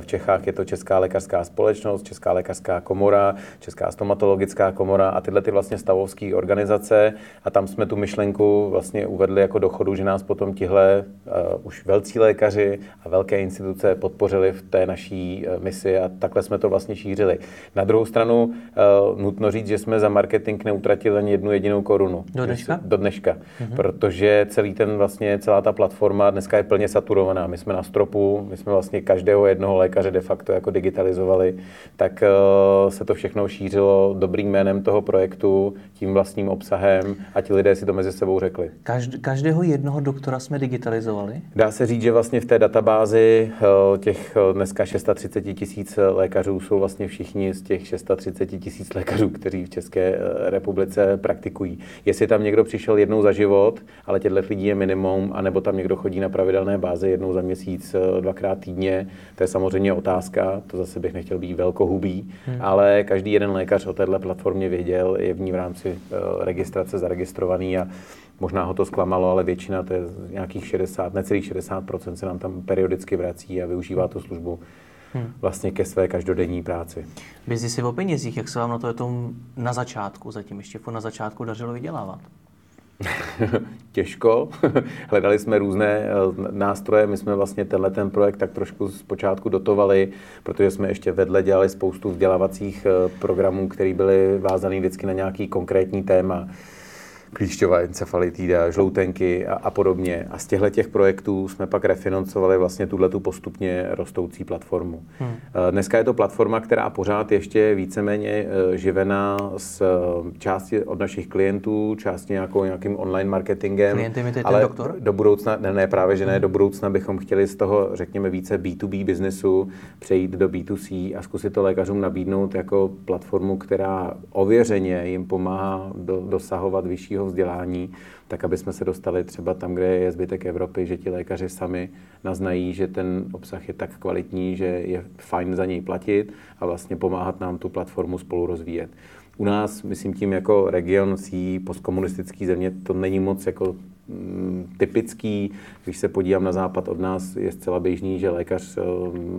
V Čechách je to Česká lékařská společnost, Česká lékařská komora, Česká stomatologická komora a tyhle ty vlastně stavovské organizace. A tam jsme tu myšlenku vlastně uvedli jako dochodu, že nás potom tihle uh, už velcí lékaři a velké instituce podpořili v té naší uh, misi a takhle jsme to vlastně šířili. Na druhou stranu uh, nutno říct, že jsme za marketing neutratili ani jednu jedinou korunu. Do dneška? Do dneška, mm-hmm. protože celý ten vlastně, celá ta platforma dneska je plně saturovaná. My jsme na stropu, my jsme vlastně každého jednoho lékaře de facto jako digitalizovali, tak uh, se to všechno šířilo dobrým jménem toho projektu, tím vlastním obsahem a ti lidé si to mezi sebou řekli. každého jednoho doktora jsme digitalizovali? Dá se říct, že vlastně v té databázi uh, těch uh, dneska 630 tisíc lékařů jsou vlastně všichni z těch 630 tisíc lékařů, kteří v České republice praktikují. Jestli tam někdo přišel jednou za život, ale těchto lidí je minimum, anebo tam někdo chodí na pravidelné bázi jednou za měsíc, dvakrát týdně, to je samozřejmě otázka, to zase bych nechtěl být velkohubý, hmm. ale každý jeden lékař o této platformě věděl, je v ní v rámci uh, registrace zaregistrovaný a možná ho to zklamalo, ale většina, to je nějakých 60, necelých 60% se nám tam periodicky vrací a využívá tu službu hmm. vlastně ke své každodenní práci. Biznis si o penězích, jak se vám na to je tom na začátku, zatím ještě na začátku dařilo vydělávat? těžko. Hledali jsme různé eh, nástroje, my jsme vlastně tenhle ten projekt tak trošku zpočátku dotovali, protože jsme ještě vedle dělali spoustu vzdělávacích eh, programů, které byly vázané vždycky na nějaký konkrétní téma klíšťová encefalitída, žloutenky a, a podobně. A z těchto těch projektů jsme pak refinancovali vlastně tuhle tu postupně rostoucí platformu. Hmm. Eh, dneska je to platforma, která pořád ještě víceméně eh, živená z eh, části od našich klientů, části nějakou, nějakým online marketingem. Klienty mi ale doktor? do budoucna, ne, ne, právě že ne, hmm. do budoucna bychom chtěli z toho, řekněme, více B2B biznesu přejít do B2C a zkusit to lékařům nabídnout jako platformu, která ověřeně jim pomáhá do, dosahovat vyššího vyššího vzdělání, tak aby jsme se dostali třeba tam, kde je zbytek Evropy, že ti lékaři sami naznají, že ten obsah je tak kvalitní, že je fajn za něj platit a vlastně pomáhat nám tu platformu spolu rozvíjet. U nás, myslím tím jako region cí postkomunistický země, to není moc jako mm, typický. Když se podívám na západ od nás, je zcela běžný, že lékař eh,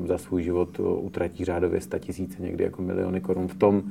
za svůj život utratí řádově 100 tisíce, někdy jako miliony korun v tom,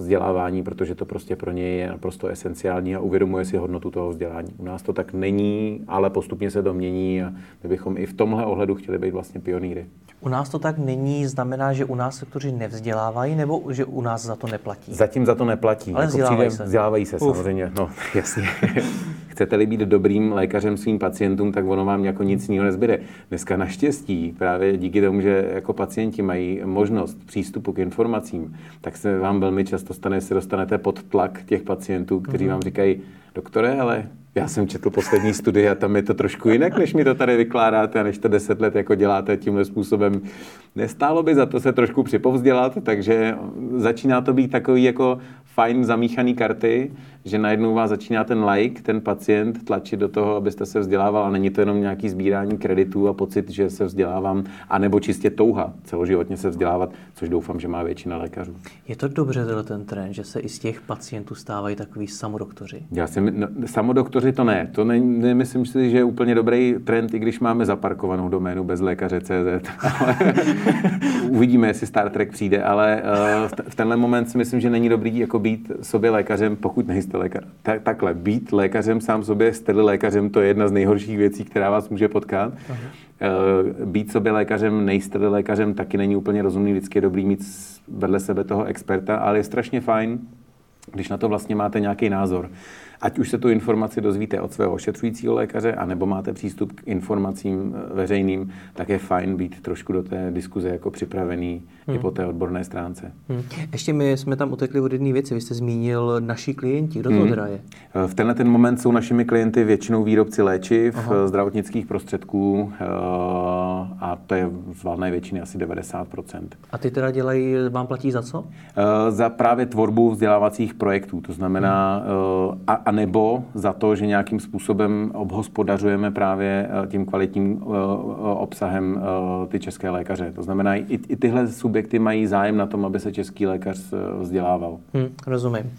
vzdělávání, protože to prostě pro něj je naprosto esenciální a uvědomuje si hodnotu toho vzdělání. U nás to tak není, ale postupně se to mění a my bychom i v tomhle ohledu chtěli být vlastně pionýry. U nás to tak není, znamená, že u nás doktoři nevzdělávají, nebo že u nás za to neplatí? Zatím za to neplatí. Ale jako vzdělávají přijde, se. Vzdělávají se Uf. samozřejmě, no jasně. Chcete-li být dobrým lékařem svým pacientům, tak ono vám jako nic jiného nezbyde. Dneska naštěstí, právě díky tomu, že jako pacienti mají možnost přístupu k informacím, tak se vám velmi často stane, se dostanete pod tlak těch pacientů, kteří mm-hmm. vám říkají, doktore, ale já jsem četl poslední studii a tam je to trošku jinak, než mi to tady vykládáte a než to deset let jako děláte tímhle způsobem. Nestálo by za to se trošku připovzdělat, takže začíná to být takový jako fajn zamíchaný karty, že najednou vás začíná ten like, ten pacient tlačit do toho, abyste se vzdělával a není to jenom nějaký sbírání kreditů a pocit, že se vzdělávám, anebo čistě touha celoživotně se vzdělávat, což doufám, že má většina lékařů. Je to dobře ten trend, že se i z těch pacientů stávají takový samodoktoři? Já si, no, samodoktoři to ne. To ne, nemyslím si, že je úplně dobrý trend, i když máme zaparkovanou doménu bez lékaře CZ. uvidíme, jestli Star Trek přijde, ale uh, v tenhle moment si myslím, že není dobrý jako být sobě lékařem, pokud nejste lékař. Tak, takhle, být lékařem sám sobě, jste lékařem, to je jedna z nejhorších věcí, která vás může potkat. Uh, být sobě lékařem, nejste lékařem, taky není úplně rozumný. Vždycky je dobrý mít vedle sebe toho experta, ale je strašně fajn, když na to vlastně máte nějaký názor. Ať už se tu informaci dozvíte od svého ošetřujícího lékaře, anebo máte přístup k informacím eh, veřejným, tak je fajn být trošku do té diskuze jako připravený hmm. i po té odborné stránce. Hmm. Ještě my jsme tam utekli od jedné věci. Vy jste zmínil naši klienti. Kdo to hmm. teda je? Eh, v tenhle ten moment jsou našimi klienty většinou výrobci léčiv, Aha. Eh, zdravotnických prostředků a to je z valné většiny asi 90%. A ty teda dělají, vám platí za co? Za právě tvorbu vzdělávacích projektů. To znamená, hmm. a, a nebo za to, že nějakým způsobem obhospodařujeme právě eh, tím kvalitním eh, obsahem eh, ty české lékaře. To znamená, i, i tyhle subjekty mají zájem na tom, aby se český lékař vzdělával. Hmm, rozumím.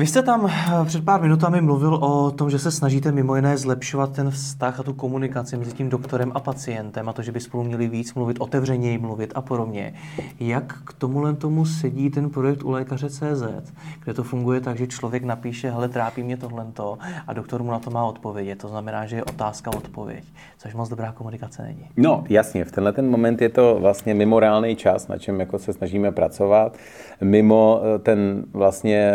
Vy jste tam eh, před pár minutami mluvil o tom, že se snažíte mimo jiné zlepšovat ten vztah a tu komunikaci mezi tím doktorem a pacientem a to, že by spolu měli víc mluvit, otevřeněji mluvit a podobně. Jak k tomuhle tomu sedí ten projekt u lékaře CZ, kde to funguje tak, že člověk napíše, hele, trápí mě tohle a doktor mu na to má odpovědět. To znamená, že je otázka odpověď, což moc dobrá komunikace není. No, jasně, v tenhle ten moment je to vlastně mimorálný čas, na čem jako se snažíme pracovat. Mimo eh, ten vlastně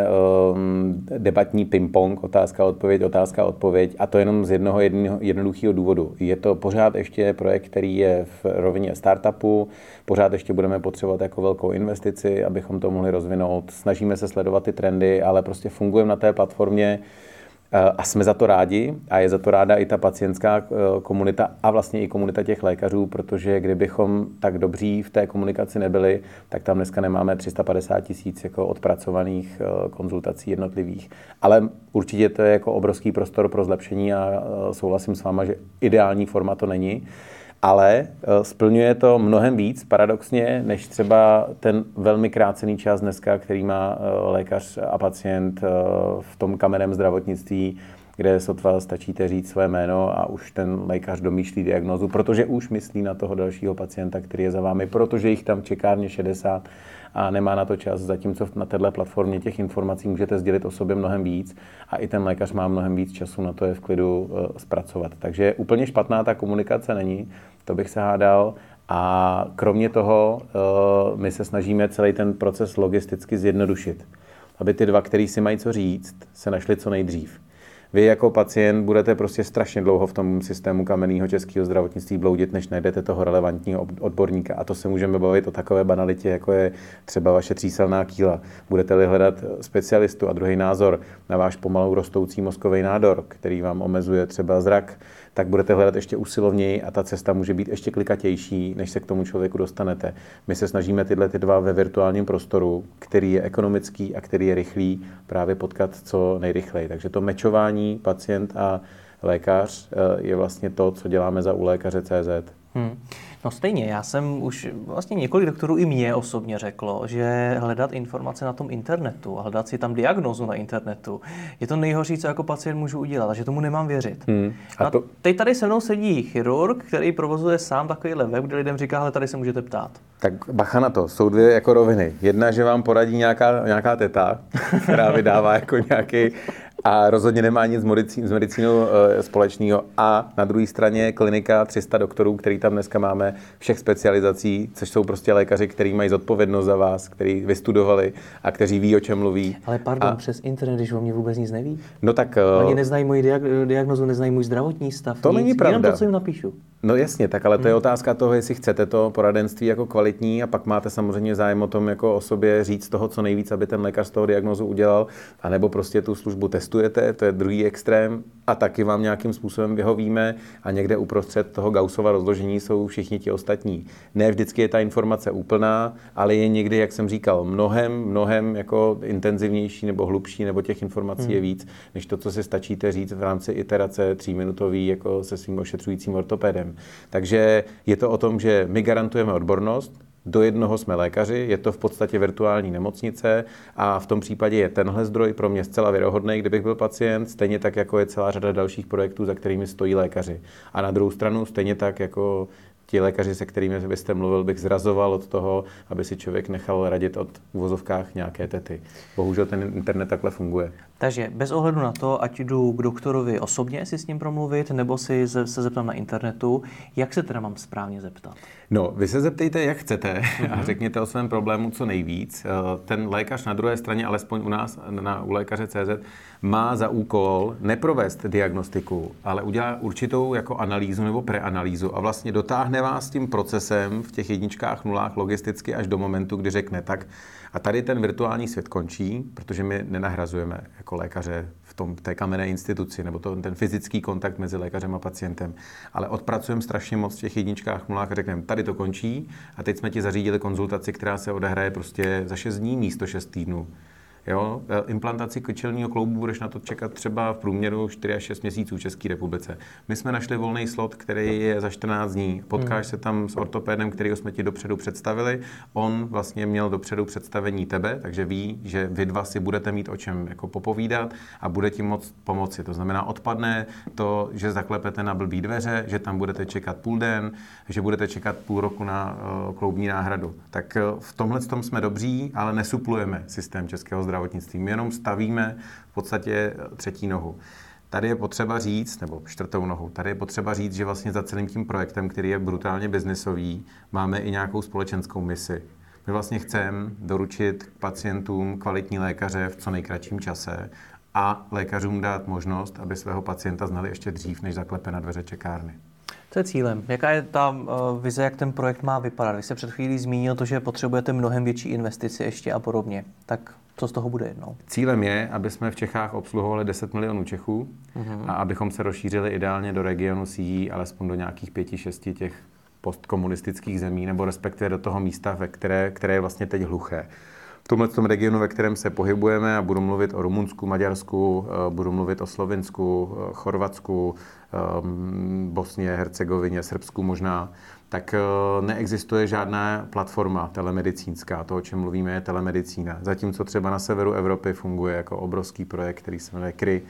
um, debatní ping-pong, otázka, odpověď, otázka, odpověď a to jenom z jednoho jednoduchého důvodu. Je to pořád ještě projekt, který je v rovině startupu, pořád ještě budeme potřebovat jako velkou investici, abychom to mohli rozvinout. Snažíme se sledovat ty trendy, ale prostě fungujeme na té platformě, a jsme za to rádi a je za to ráda i ta pacientská eh, komunita a vlastně i komunita těch lékařů, protože kdybychom tak dobří v té komunikaci nebyli, tak tam dneska nemáme 350 tisíc jako odpracovaných eh, konzultací jednotlivých. Ale určitě to je jako obrovský prostor pro zlepšení a eh, souhlasím s váma, že ideální forma to není ale eh, splňuje to mnohem víc paradoxně, než třeba ten velmi krácený čas dneska, který má eh, lékař a pacient eh, v tom kamenem zdravotnictví, kde sotva stačíte říct své jméno a už ten lékař domýšlí diagnozu, protože už myslí na toho dalšího pacienta, který je za vámi, protože jich tam čekárně 60 a nemá na to čas, zatímco na této platformě těch informací můžete sdělit o sobě mnohem víc a i ten lékař má mnohem víc času na to je v klidu zpracovat. Takže úplně špatná ta komunikace není, to bych se hádal. A kromě toho eh, my se snažíme celý ten proces logisticky zjednodušit, aby ty dva, který si mají co říct, se našli co nejdřív. Vy jako pacient budete prostě strašně dlouho v tom systému kamenného českého zdravotnictví bloudit, než najdete toho relevantního odborníka. A to se můžeme bavit o takové banalitě, jako je třeba vaše tříselná kýla. Budete-li hledat specialistu a druhý názor na váš pomalu rostoucí mozkový nádor, který vám omezuje třeba zrak, tak budete hledat ještě usilovněji a ta cesta může být ještě klikatější, než se k tomu člověku dostanete. My se snažíme tyhle ty dva ve virtuálním prostoru, který je ekonomický a který je rychlý, právě potkat co nejrychleji. Takže to mečování pacient a lékař eh, je vlastně to, co děláme za u lékaře CZ. Hmm. No stejně, já jsem už vlastně několik doktorů i mě osobně řeklo, že hledat informace na tom internetu a hledat si tam diagnozu na internetu je to nejhorší, co jako pacient můžu udělat a že tomu nemám věřit. Hmm. A to... teď tady se mnou sedí chirurg, který provozuje sám takový web, kde lidem říká, ale tady se můžete ptát. Tak bacha na to, jsou dvě jako roviny. Jedna, že vám poradí nějaká, nějaká teta, která vydává jako nějaký a rozhodně nemá nic s, medicín, s medicínou uh, společného. A na druhé straně klinika 300 doktorů, který tam dneska máme, všech specializací, což jsou prostě lékaři, kteří mají zodpovědnost za vás, kteří vystudovali a kteří ví, o čem mluví. Ale pardon, a... přes internet, když o mě vůbec nic neví. No tak... Uh... Oni neznají moji diag- diagnozu, neznají můj zdravotní stav. To nic. není pravda. Jenom to, co jim napíšu. No jasně, tak ale to je hmm. otázka toho, jestli chcete to poradenství jako kvalitní a pak máte samozřejmě zájem o tom jako o sobě říct toho, co nejvíc, aby ten lékař z toho diagnozu udělal, anebo prostě tu službu testujete, to je druhý extrém a taky vám nějakým způsobem vyhovíme a někde uprostřed toho Gaussova rozložení jsou všichni ti ostatní. Ne vždycky je ta informace úplná, ale je někdy, jak jsem říkal, mnohem, mnohem jako intenzivnější nebo hlubší, nebo těch informací hmm. je víc, než to, co si stačíte říct v rámci iterace tříminutový jako se svým ošetřujícím Takže je to o tom, že my garantujeme odbornost, do jednoho jsme lékaři, je to v podstatě virtuální nemocnice a v tom případě je tenhle zdroj pro mě zcela věrohodný, kdybych byl pacient, stejně tak, jako je celá řada dalších projektů, za kterými stojí lékaři. A na druhou stranu, stejně tak, jako ti lékaři, se kterými byste mluvil, bych zrazoval od toho, aby si člověk nechal radit od uvozovkách nějaké tety. Bohužel ten internet takhle funguje. Takže bez ohledu na to, ať jdu k doktorovi osobně si s ním promluvit, nebo si se zeptám na internetu, jak se teda mám správně zeptat? No, vy se zeptejte, jak chcete mm-hmm. a mhm. řekněte o svém problému co nejvíc. Eh, ten lékař na druhé straně, alespoň u nás na, u lékaře CZ, má za úkol neprovést diagnostiku, ale udělá určitou jako analýzu nebo preanalýzu a vlastně dotáhne vás tím procesem v těch jedničkách, nulách logisticky až do momentu, kdy řekne tak, a tady ten virtuální svět končí, protože my nenahrazujeme jako lékaře v tom, té kamenné instituci, nebo to, ten fyzický kontakt mezi lékařem a pacientem. Ale odpracujeme strašně moc v těch jedničkách, nulách a řekneme, tady to končí a teď jsme ti zařídili konzultaci, která se odehraje prostě za 6 dní místo 6 týdnů. Jo? E, implantaci kyčelního kloubu budeš na to čekat třeba v průměru 4 až 6 měsíců v České republice. My jsme našli volný slot, který je za 14 dní. Potkáš hmm. se tam s ortopédem, který jsme ti dopředu představili. On vlastně měl dopředu představení tebe, takže ví, že vy dva si budete mít o čem jako popovídat a bude ti moc pomoci. To znamená, odpadne to, že zaklepete na blbý dveře, že tam budete čekat půl den, že budete čekat půl roku na uh, kloubní náhradu. Tak uh, v tomhle tom jsme dobří, ale nesuplujeme systém českého zdravotnictví zdravotnictví. My jenom stavíme v podstatě třetí nohu. Tady je potřeba říct, nebo čtvrtou nohu, tady je potřeba říct, že vlastně za celým tím projektem, který je brutálně biznisový, máme i nějakou společenskou misi. My vlastně chceme doručit pacientům kvalitní lékaře v co nejkratším čase a lékařům dát možnost, aby svého pacienta znali ještě dřív, než zaklepe na dveře čekárny. Co je cílem? Jaká je ta uh, vize, jak ten projekt má vypadat? Vy jste před chvílí zmínil to, že potřebujete mnohem větší investici ještě a podobně. Tak co z toho bude jednou? Cílem je, aby jsme v Čechách obsluhovali 10 milionů Čechů uh-huh. a abychom se rozšířili ideálně do regionu CE, alespoň do nějakých pěti, šesti těch postkomunistických zemí, nebo respektive do toho místa, ve které, které je vlastně teď hluché. V tomhle tom regionu, ve kterém se pohybujeme, a budu mluvit o Rumunsku, Maďarsku, eh, budu mluvit o Slovinsku, eh, Chorvatsku, ehm, Bosně, Hercegovině, Srbsku možná, tak eh, neexistuje žádná platforma telemedicínská. To, o čem mluvíme, je telemedicína. Zatímco třeba na severu Evropy funguje jako obrovský projekt, který se jmenuje KRY.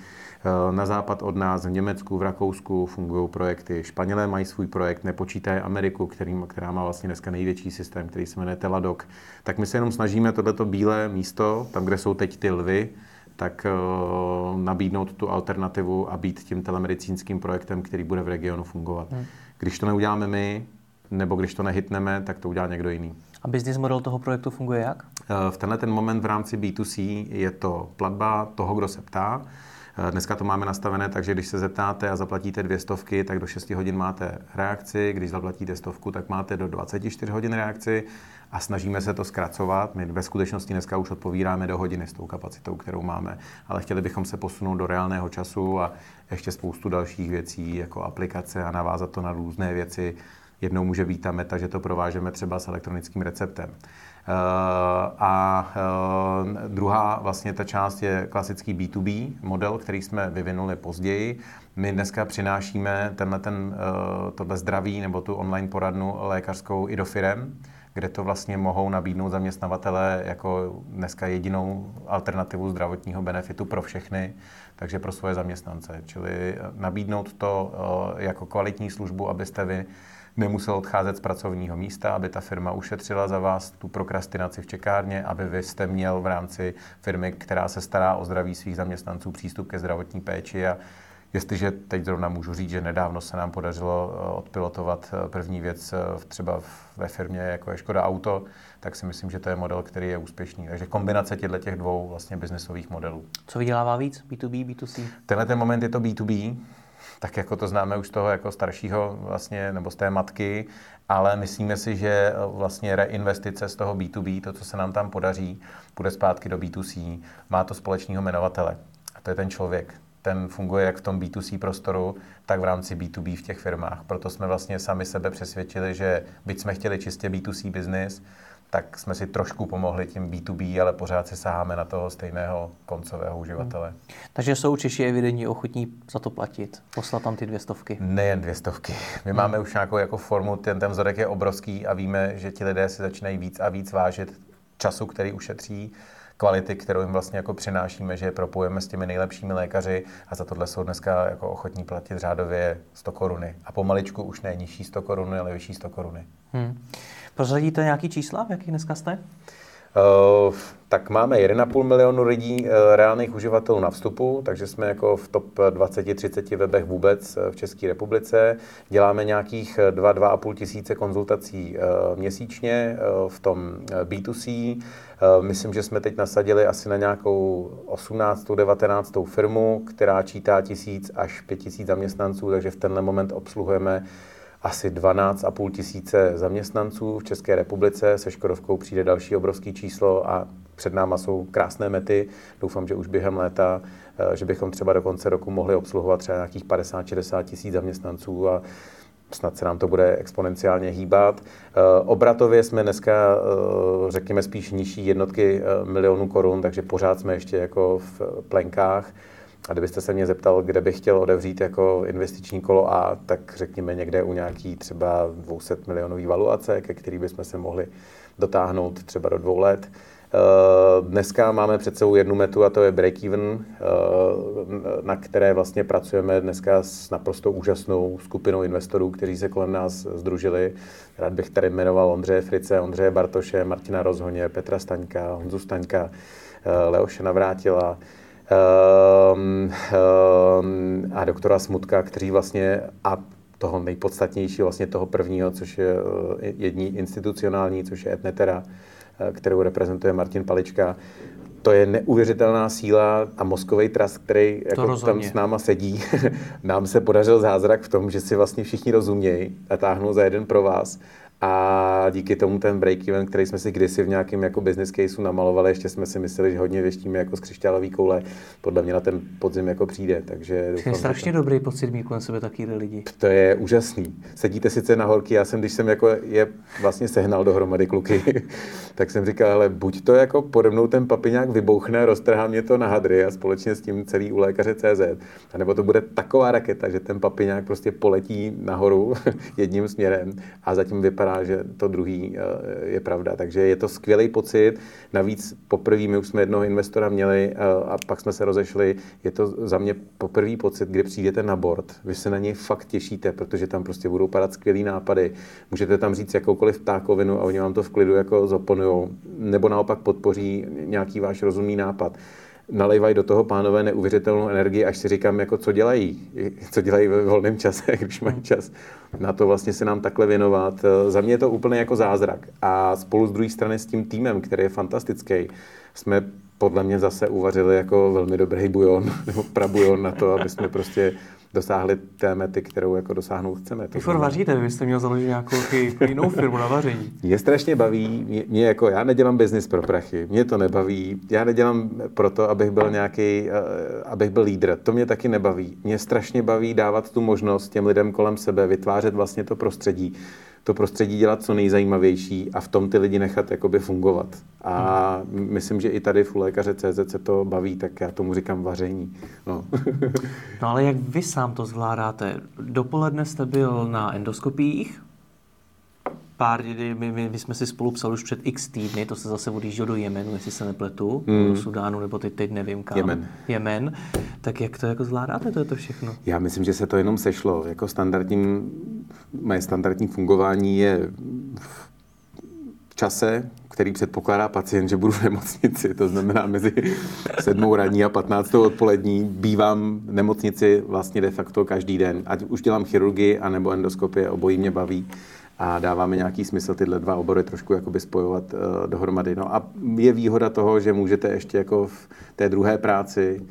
Eh, na západ od nás v Německu, v Rakousku fungují projekty. Španělé mají svůj projekt, nepočítají Ameriku, který, která má vlastně dneska největší systém, který se jmenuje Teladoc. Tak my se jenom snažíme tohleto bílé místo, tam, kde jsou teď ty lvy, tak uh, nabídnout tu alternativu a být tím telemedicínským projektem, který bude v regionu fungovat. Hmm. Když to neuděláme my, nebo když to nehytneme, tak to udělá někdo jiný. A business model toho projektu funguje jak? Eh, v tenhle ten moment v rámci B2C je to platba toho, kdo se ptá. Eh, dneska to máme nastavené tak, že když se zeptáte a zaplatíte dvě stovky, tak do 6 hodin máte reakci, když zaplatíte stovku, tak máte do 24 hodin reakci a snažíme se to zkracovat. My ve skutečnosti dneska už odpovídáme do hodiny s tou kapacitou, kterou máme, ale chtěli bychom se posunout do reálného času a ještě spoustu dalších věcí, jako aplikace a navázat to na různé věci, Jednou může být ta meta, že to provážeme třeba s elektronickým receptem. Eh, a eh, druhá vlastně ta část je klasický B2B model, který jsme vyvinuli později. My dneska přinášíme tenhle ten, eh, tohle zdraví nebo tu online poradnu lékařskou i do firem kde to vlastně mohou nabídnout zaměstnavatele jako dneska jedinou alternativu zdravotního benefitu pro všechny, takže pro svoje zaměstnance. Čili nabídnout to jako kvalitní službu, abyste vy nemusel odcházet z pracovního místa, aby ta firma ušetřila za vás tu prokrastinaci v čekárně, aby vy jste měl v rámci firmy, která se stará o zdraví svých zaměstnanců, přístup ke zdravotní péči a Jestliže teď zrovna můžu říct, že nedávno se nám podařilo eh, odpilotovat eh, první věc eh, třeba ve firmě, jako je Škoda Auto, tak si myslím, že to je model, který je úspěšný. Takže kombinace těchto těch dvou vlastně biznesových modelů. Co vydělává víc? B2B, B2C? Tenhle ten moment je to B2B, tak jako to známe už toho jako staršího vlastně, nebo z té matky, ale myslíme si, že vlastně reinvestice z toho B2B, to, co se nám tam podaří, bude zpátky do B2C, má to společného jmenovatele. A to je ten člověk, ten funguje jak v tom B2C prostoru, tak v rámci B2B v těch firmách. Proto jsme vlastně sami sebe přesvědčili, že byť jsme chtěli čistě B2C business, tak jsme si trošku pomohli tím B2B, ale pořád si saháme na toho stejného koncového uživatele. Hmm. Takže jsou Češi evidentně ochotní za to platit, poslat tam ty dvě stovky. Nejen dvě stovky. My hmm. máme už nějakou jako formu, ten, ten vzorek je obrovský a víme, že ti lidé si začínají víc a víc vážit času, který ušetří kvality, kterou jim vlastně jako přinášíme, že je propojeme s těmi nejlepšími lékaři a za tohle jsou dneska jako ochotní platit řádově 100 koruny. A pomaličku už ne nižší 100 koruny, ale vyšší 100 koruny. Hmm. Prozradíte nějaký čísla, v jakých dneska jste? Uh, tak máme 1,5 milionu lidí uh, reálných uživatelů na vstupu, takže jsme jako v top 20-30 webech vůbec uh, v České republice. Děláme nějakých 2-2,5 tisíce konzultací měsíčně v tom B2C. Myslím, že jsme teď nasadili asi na nějakou 18. 19. firmu, která čítá tisíc až 5 tisíc zaměstnanců, takže v tenhle moment obsluhujeme asi 12,5 tisíce zaměstnanců v České republice. Se Škodovkou přijde další obrovský číslo a před náma jsou krásné mety. Doufám, že už během léta, eh, že bychom třeba do konce roku mohli obsluhovat třeba nějakých 50-60 tisíc zaměstnanců a snad se nám to bude exponenciálně hýbat. Eh, obratově jsme dneska, eh, řekněme, spíš nižší jednotky milionů korun, takže pořád jsme ještě jako v plenkách. A kdybyste se mě zeptal, kde bych chtěl odevřít jako investiční kolo A, tak řekněme někde u nějaký třeba 200 milionový valuace, ke který bychom se mohli dotáhnout třeba do dvou let. Eh, dneska máme před sebou jednu metu a to je break-even, eh, na které vlastně pracujeme dneska s naprosto úžasnou skupinou investorů, kteří se kolem nás združili. Rád bych tady jmenoval Ondřeje Frice, Ondřeje Bartoše, Martina Rozhoně, Petra Staňka, Honzu Staňka, eh, Leoše Navrátila, a doktora Smutka, kteří vlastně a toho nejpodstatnější, vlastně toho prvního, což je eh, jední institucionální, což je Etnetera, eh, kterou reprezentuje Martin Palička. To je neuvěřitelná síla a mozkový trast, který jako tam s náma sedí. Nám se podařil zázrak v tom, že si vlastně všichni rozumějí a táhnou za jeden pro vás a díky tomu ten break-even, který jsme si kdysi v nějakém jako business caseu namalovali, ještě jsme si mysleli, že hodně věštíme jako z křišťálový koule, podle mě na ten podzim jako přijde. Takže doufám, je strašně to... dobrý pocit mít kolem sebe takový lidi. To je úžasný. Sedíte sice na horky, já jsem, když jsem jako je vlastně sehnal dohromady kluky, tak jsem říkal, ale buď to jako pode mnou ten papiňák vybouchne, roztrhá mě to na hadry a společně s tím celý u lékaře CZ, nebo to bude taková raketa, že ten papiňák prostě poletí nahoru jedním směrem a zatím vypadá vypadá, že to druhý eh, je pravda. Takže je to skvělý pocit. Navíc poprvé my už jsme jednoho investora měli eh, a pak jsme se rozešli. Je to za mě poprvý pocit, kdy přijdete na board. Vy se na něj fakt těšíte, protože tam prostě budou padat skvělý nápady. Můžete tam říct jakoukoliv ptákovinu a oni vám to v klidu jako zoponujou. Nebo naopak podpoří nějaký váš rozumný nápad nalejvají do toho pánové neuvěřitelnou energii, až si říkám, jako co dělají, co dělají ve volném čase, když mají čas na to vlastně se nám takhle věnovat. Za mě je to úplně jako zázrak. A spolu s druhé strany s tím týmem, který je fantastický, jsme podle mě zase uvařili jako velmi dobrý bujon, nebo prabujon na to, aby jsme prostě dosáhli té mety, kterou jako dosáhnout chceme. Vy furt vaříte, vy byste měl založit nějakou jinou firmu na vaření. Mě strašně baví, mě, mě jako, já nedělám biznis pro prachy, mě to nebaví, já nedělám proto, abych byl nějaký, uh, abych byl lídr, to mě taky nebaví. Mě strašně baví dávat tu možnost těm lidem kolem sebe, vytvářet vlastně to prostředí, to prostředí dělat co nejzajímavější a v tom ty lidi nechat jakoby fungovat. A hmm. myslím, že i tady v lékaře CZ se to baví, tak já tomu říkám vaření. No. no ale jak vy sám to zvládáte? Dopoledne jste byl na endoskopiích, pár, my, my, my jsme si spolu psali už před x týdny, to se zase odjížděl do Jemenu, jestli se nepletu, mm. do Sudánu, nebo teď, teď nevím kam. Jemen. Jemen. Tak jak to jako zvládáte, to je to všechno? Já myslím, že se to jenom sešlo. Jako standardním, moje standardní fungování je v čase, který předpokládá pacient, že budu v nemocnici. To znamená mezi 7 raní a 15 odpolední bývám v nemocnici vlastně de facto každý den. Ať už dělám chirurgii anebo endoskopie, obojí mě baví a dáváme nějaký smysl tyhle dva obory trošku jakoby spojovat uh, dohromady. No a je výhoda toho, že můžete ještě jako v té druhé práci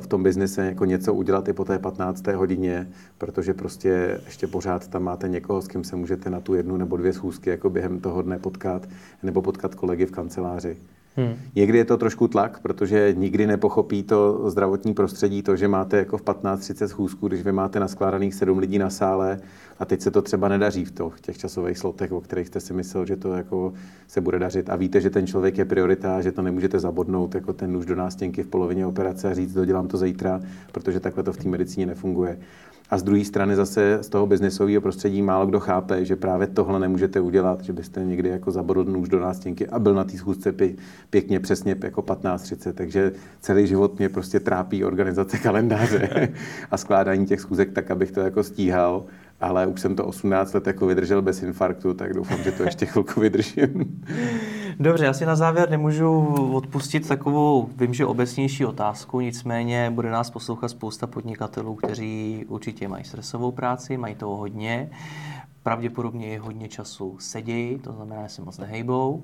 v tom biznise jako něco udělat i po té 15. hodině, protože prostě ještě pořád tam máte někoho, s kým se můžete na tu jednu nebo dvě schůzky jako během toho dne potkat, nebo potkat kolegy v kanceláři. Hmm. Někdy je to trošku tlak, protože nikdy nepochopí to zdravotní prostředí, to, že máte jako v 15-30 schůzků, když vy máte naskládaných 7 lidí na sále a teď se to třeba nedaří v těch časových slotech, o kterých jste si myslel, že to jako se bude dařit a víte, že ten člověk je priorita, že to nemůžete zabodnout jako ten nůž do nástěnky v polovině operace a říct, dodělám to zítra, protože takhle to v té medicíně nefunguje. A z druhé strany zase z toho biznesového prostředí málo kdo chápe, že právě tohle nemůžete udělat, že byste někdy jako zabodl nůž do nástěnky a byl na té schůzce pěkně přesně jako 15.30. Takže celý život mě prostě trápí organizace kalendáře a skládání těch schůzek tak, abych to jako stíhal ale už jsem to 18 let jako vydržel bez infarktu, tak doufám, že to ještě chvilku vydržím. Dobře, já si na závěr nemůžu odpustit takovou, vím, že obecnější otázku, nicméně bude nás poslouchat spousta podnikatelů, kteří určitě mají stresovou práci, mají toho hodně, pravděpodobně je hodně času sedějí, to znamená, že se moc nehejbou.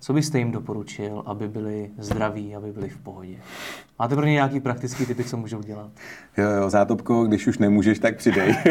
Co byste jim doporučil, aby byli zdraví, aby byli v pohodě? Máte pro ně nějaký praktický typy, co můžou dělat? Jo, jo, zátopko, když už nemůžeš, tak přidej.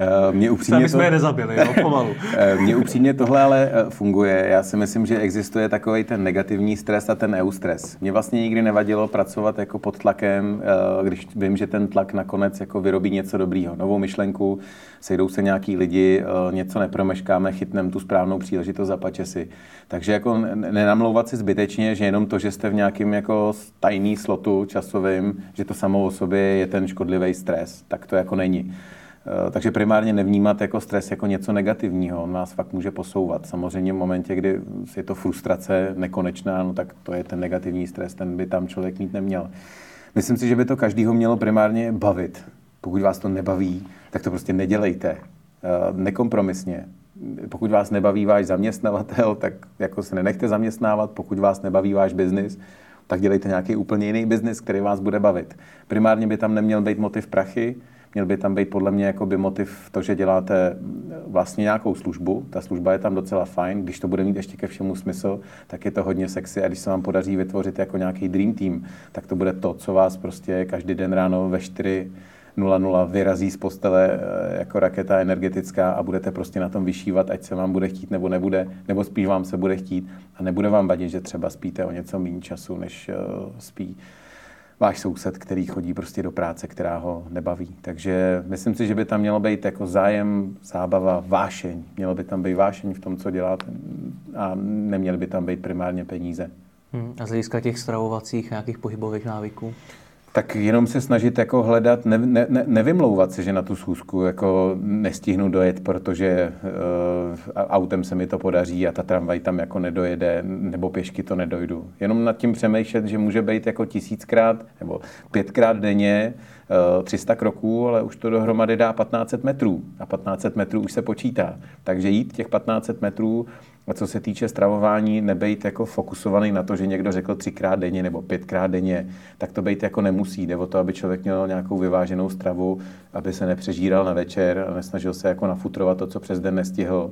Eh, mě upřímně jsme to... je nezabili, jo, pomalu. Eh, mně upřímně tohle ale eh, funguje. Já si myslím, že existuje takový ten negativní stres a ten eustres. Mě vlastně nikdy nevadilo pracovat jako pod tlakem, když vím, že ten tlak nakonec jako vyrobí něco dobrýho. Novou myšlenku, sejdou se nějaký lidi, něco nepromeškáme, chytneme tu správnou příležitost za pačesy. Takže jako nenamlouvat si zbytečně, že jenom to, že jste v nějakém jako tajný slotu časovým, že to samo o sobě je ten škodlivý stres, tak to jako není. Eh, takže primárně nevnímat jako stres jako něco negativního, on nás fakt může posouvat. Samozřejmě v momentě, kdy je to frustrace nekonečná, no tak to je ten negativní stres, ten by tam člověk mít neměl. Myslím si, že by to každýho mělo primárně bavit. Pokud vás to nebaví, tak to prostě nedělejte. Eh, nekompromisně. Pokud vás nebaví váš zaměstnavatel, tak jako se nenechte zaměstnávat. Pokud vás nebaví váš biznis, tak dělejte nějaký úplně jiný biznis, který vás bude bavit. Primárně by tam neměl být motiv prachy, Měl by tam být podle mě jako by motiv to, že děláte vlastně nějakou službu. Ta služba je tam docela fajn. Když to bude mít ještě ke všemu smysl, tak je to hodně sexy. A když se vám podaří vytvořit jako nějaký dream team, tak to bude to, co vás prostě každý den ráno ve 4 0-0 vyrazí z postele eh, jako raketa energetická a budete prostě na tom vyšívat, ať se vám bude chtít nebo nebude, nebo spíš vám se bude chtít a nebude vám vadit, že třeba spíte o něco méně času, než uh, spí váš soused, který chodí prostě do práce, která ho nebaví. Takže myslím si, že by tam mělo být jako zájem, zábava, vášeň. Mělo by tam být vášeň v tom, co děláte a neměly by tam být primárně peníze. Hmm. A z hlediska těch stravovacích nějakých pohybových návyků? Tak jenom se snažit jako hledat, ne, ne, ne, nevymlouvat se, že na tu schůzku jako nestihnu dojet, protože uh, autem se mi to podaří a ta tramvaj tam jako nedojede, nebo pěšky to nedojdu. Jenom nad tím přemýšlet, že může být jako tisíckrát nebo pětkrát denně uh, eh, 300 kroků, ale už to dohromady dá 1500 metrů. A 1500 metrů už se počítá. Takže jít těch 1500 metrů a co se týče stravování, nebejt jako fokusovaný na to, že někdo řekl třikrát denně nebo pětkrát denně, tak to být jako nemusí. Jde o to, aby člověk měl nějakou vyváženou stravu, aby se nepřežíral na večer a nesnažil se jako nafutrovat to, co přes den nestihl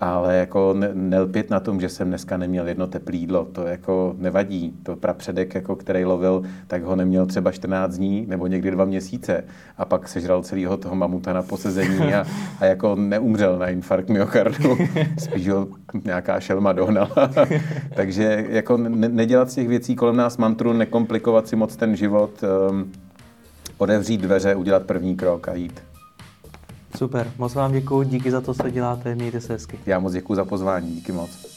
ale jako ne, nelpět na tom, že jsem dneska neměl jedno teplé jídlo, to jako nevadí. To prapředek, jako který lovil, tak ho neměl třeba 14 dní nebo někdy dva měsíce a pak sežral celého toho mamuta na posezení a, a jako neumřel na infarkt myokardu. Spíš ho nějaká šelma dohnala. Takže jako ne, nedělat z těch věcí kolem nás mantru, nekomplikovat si moc ten život, um, odevřít dveře, udělat první krok a jít. Super, moc vám děkuji, díky za to, co děláte, mějte se hezky. Já moc děkuji za pozvání, díky moc.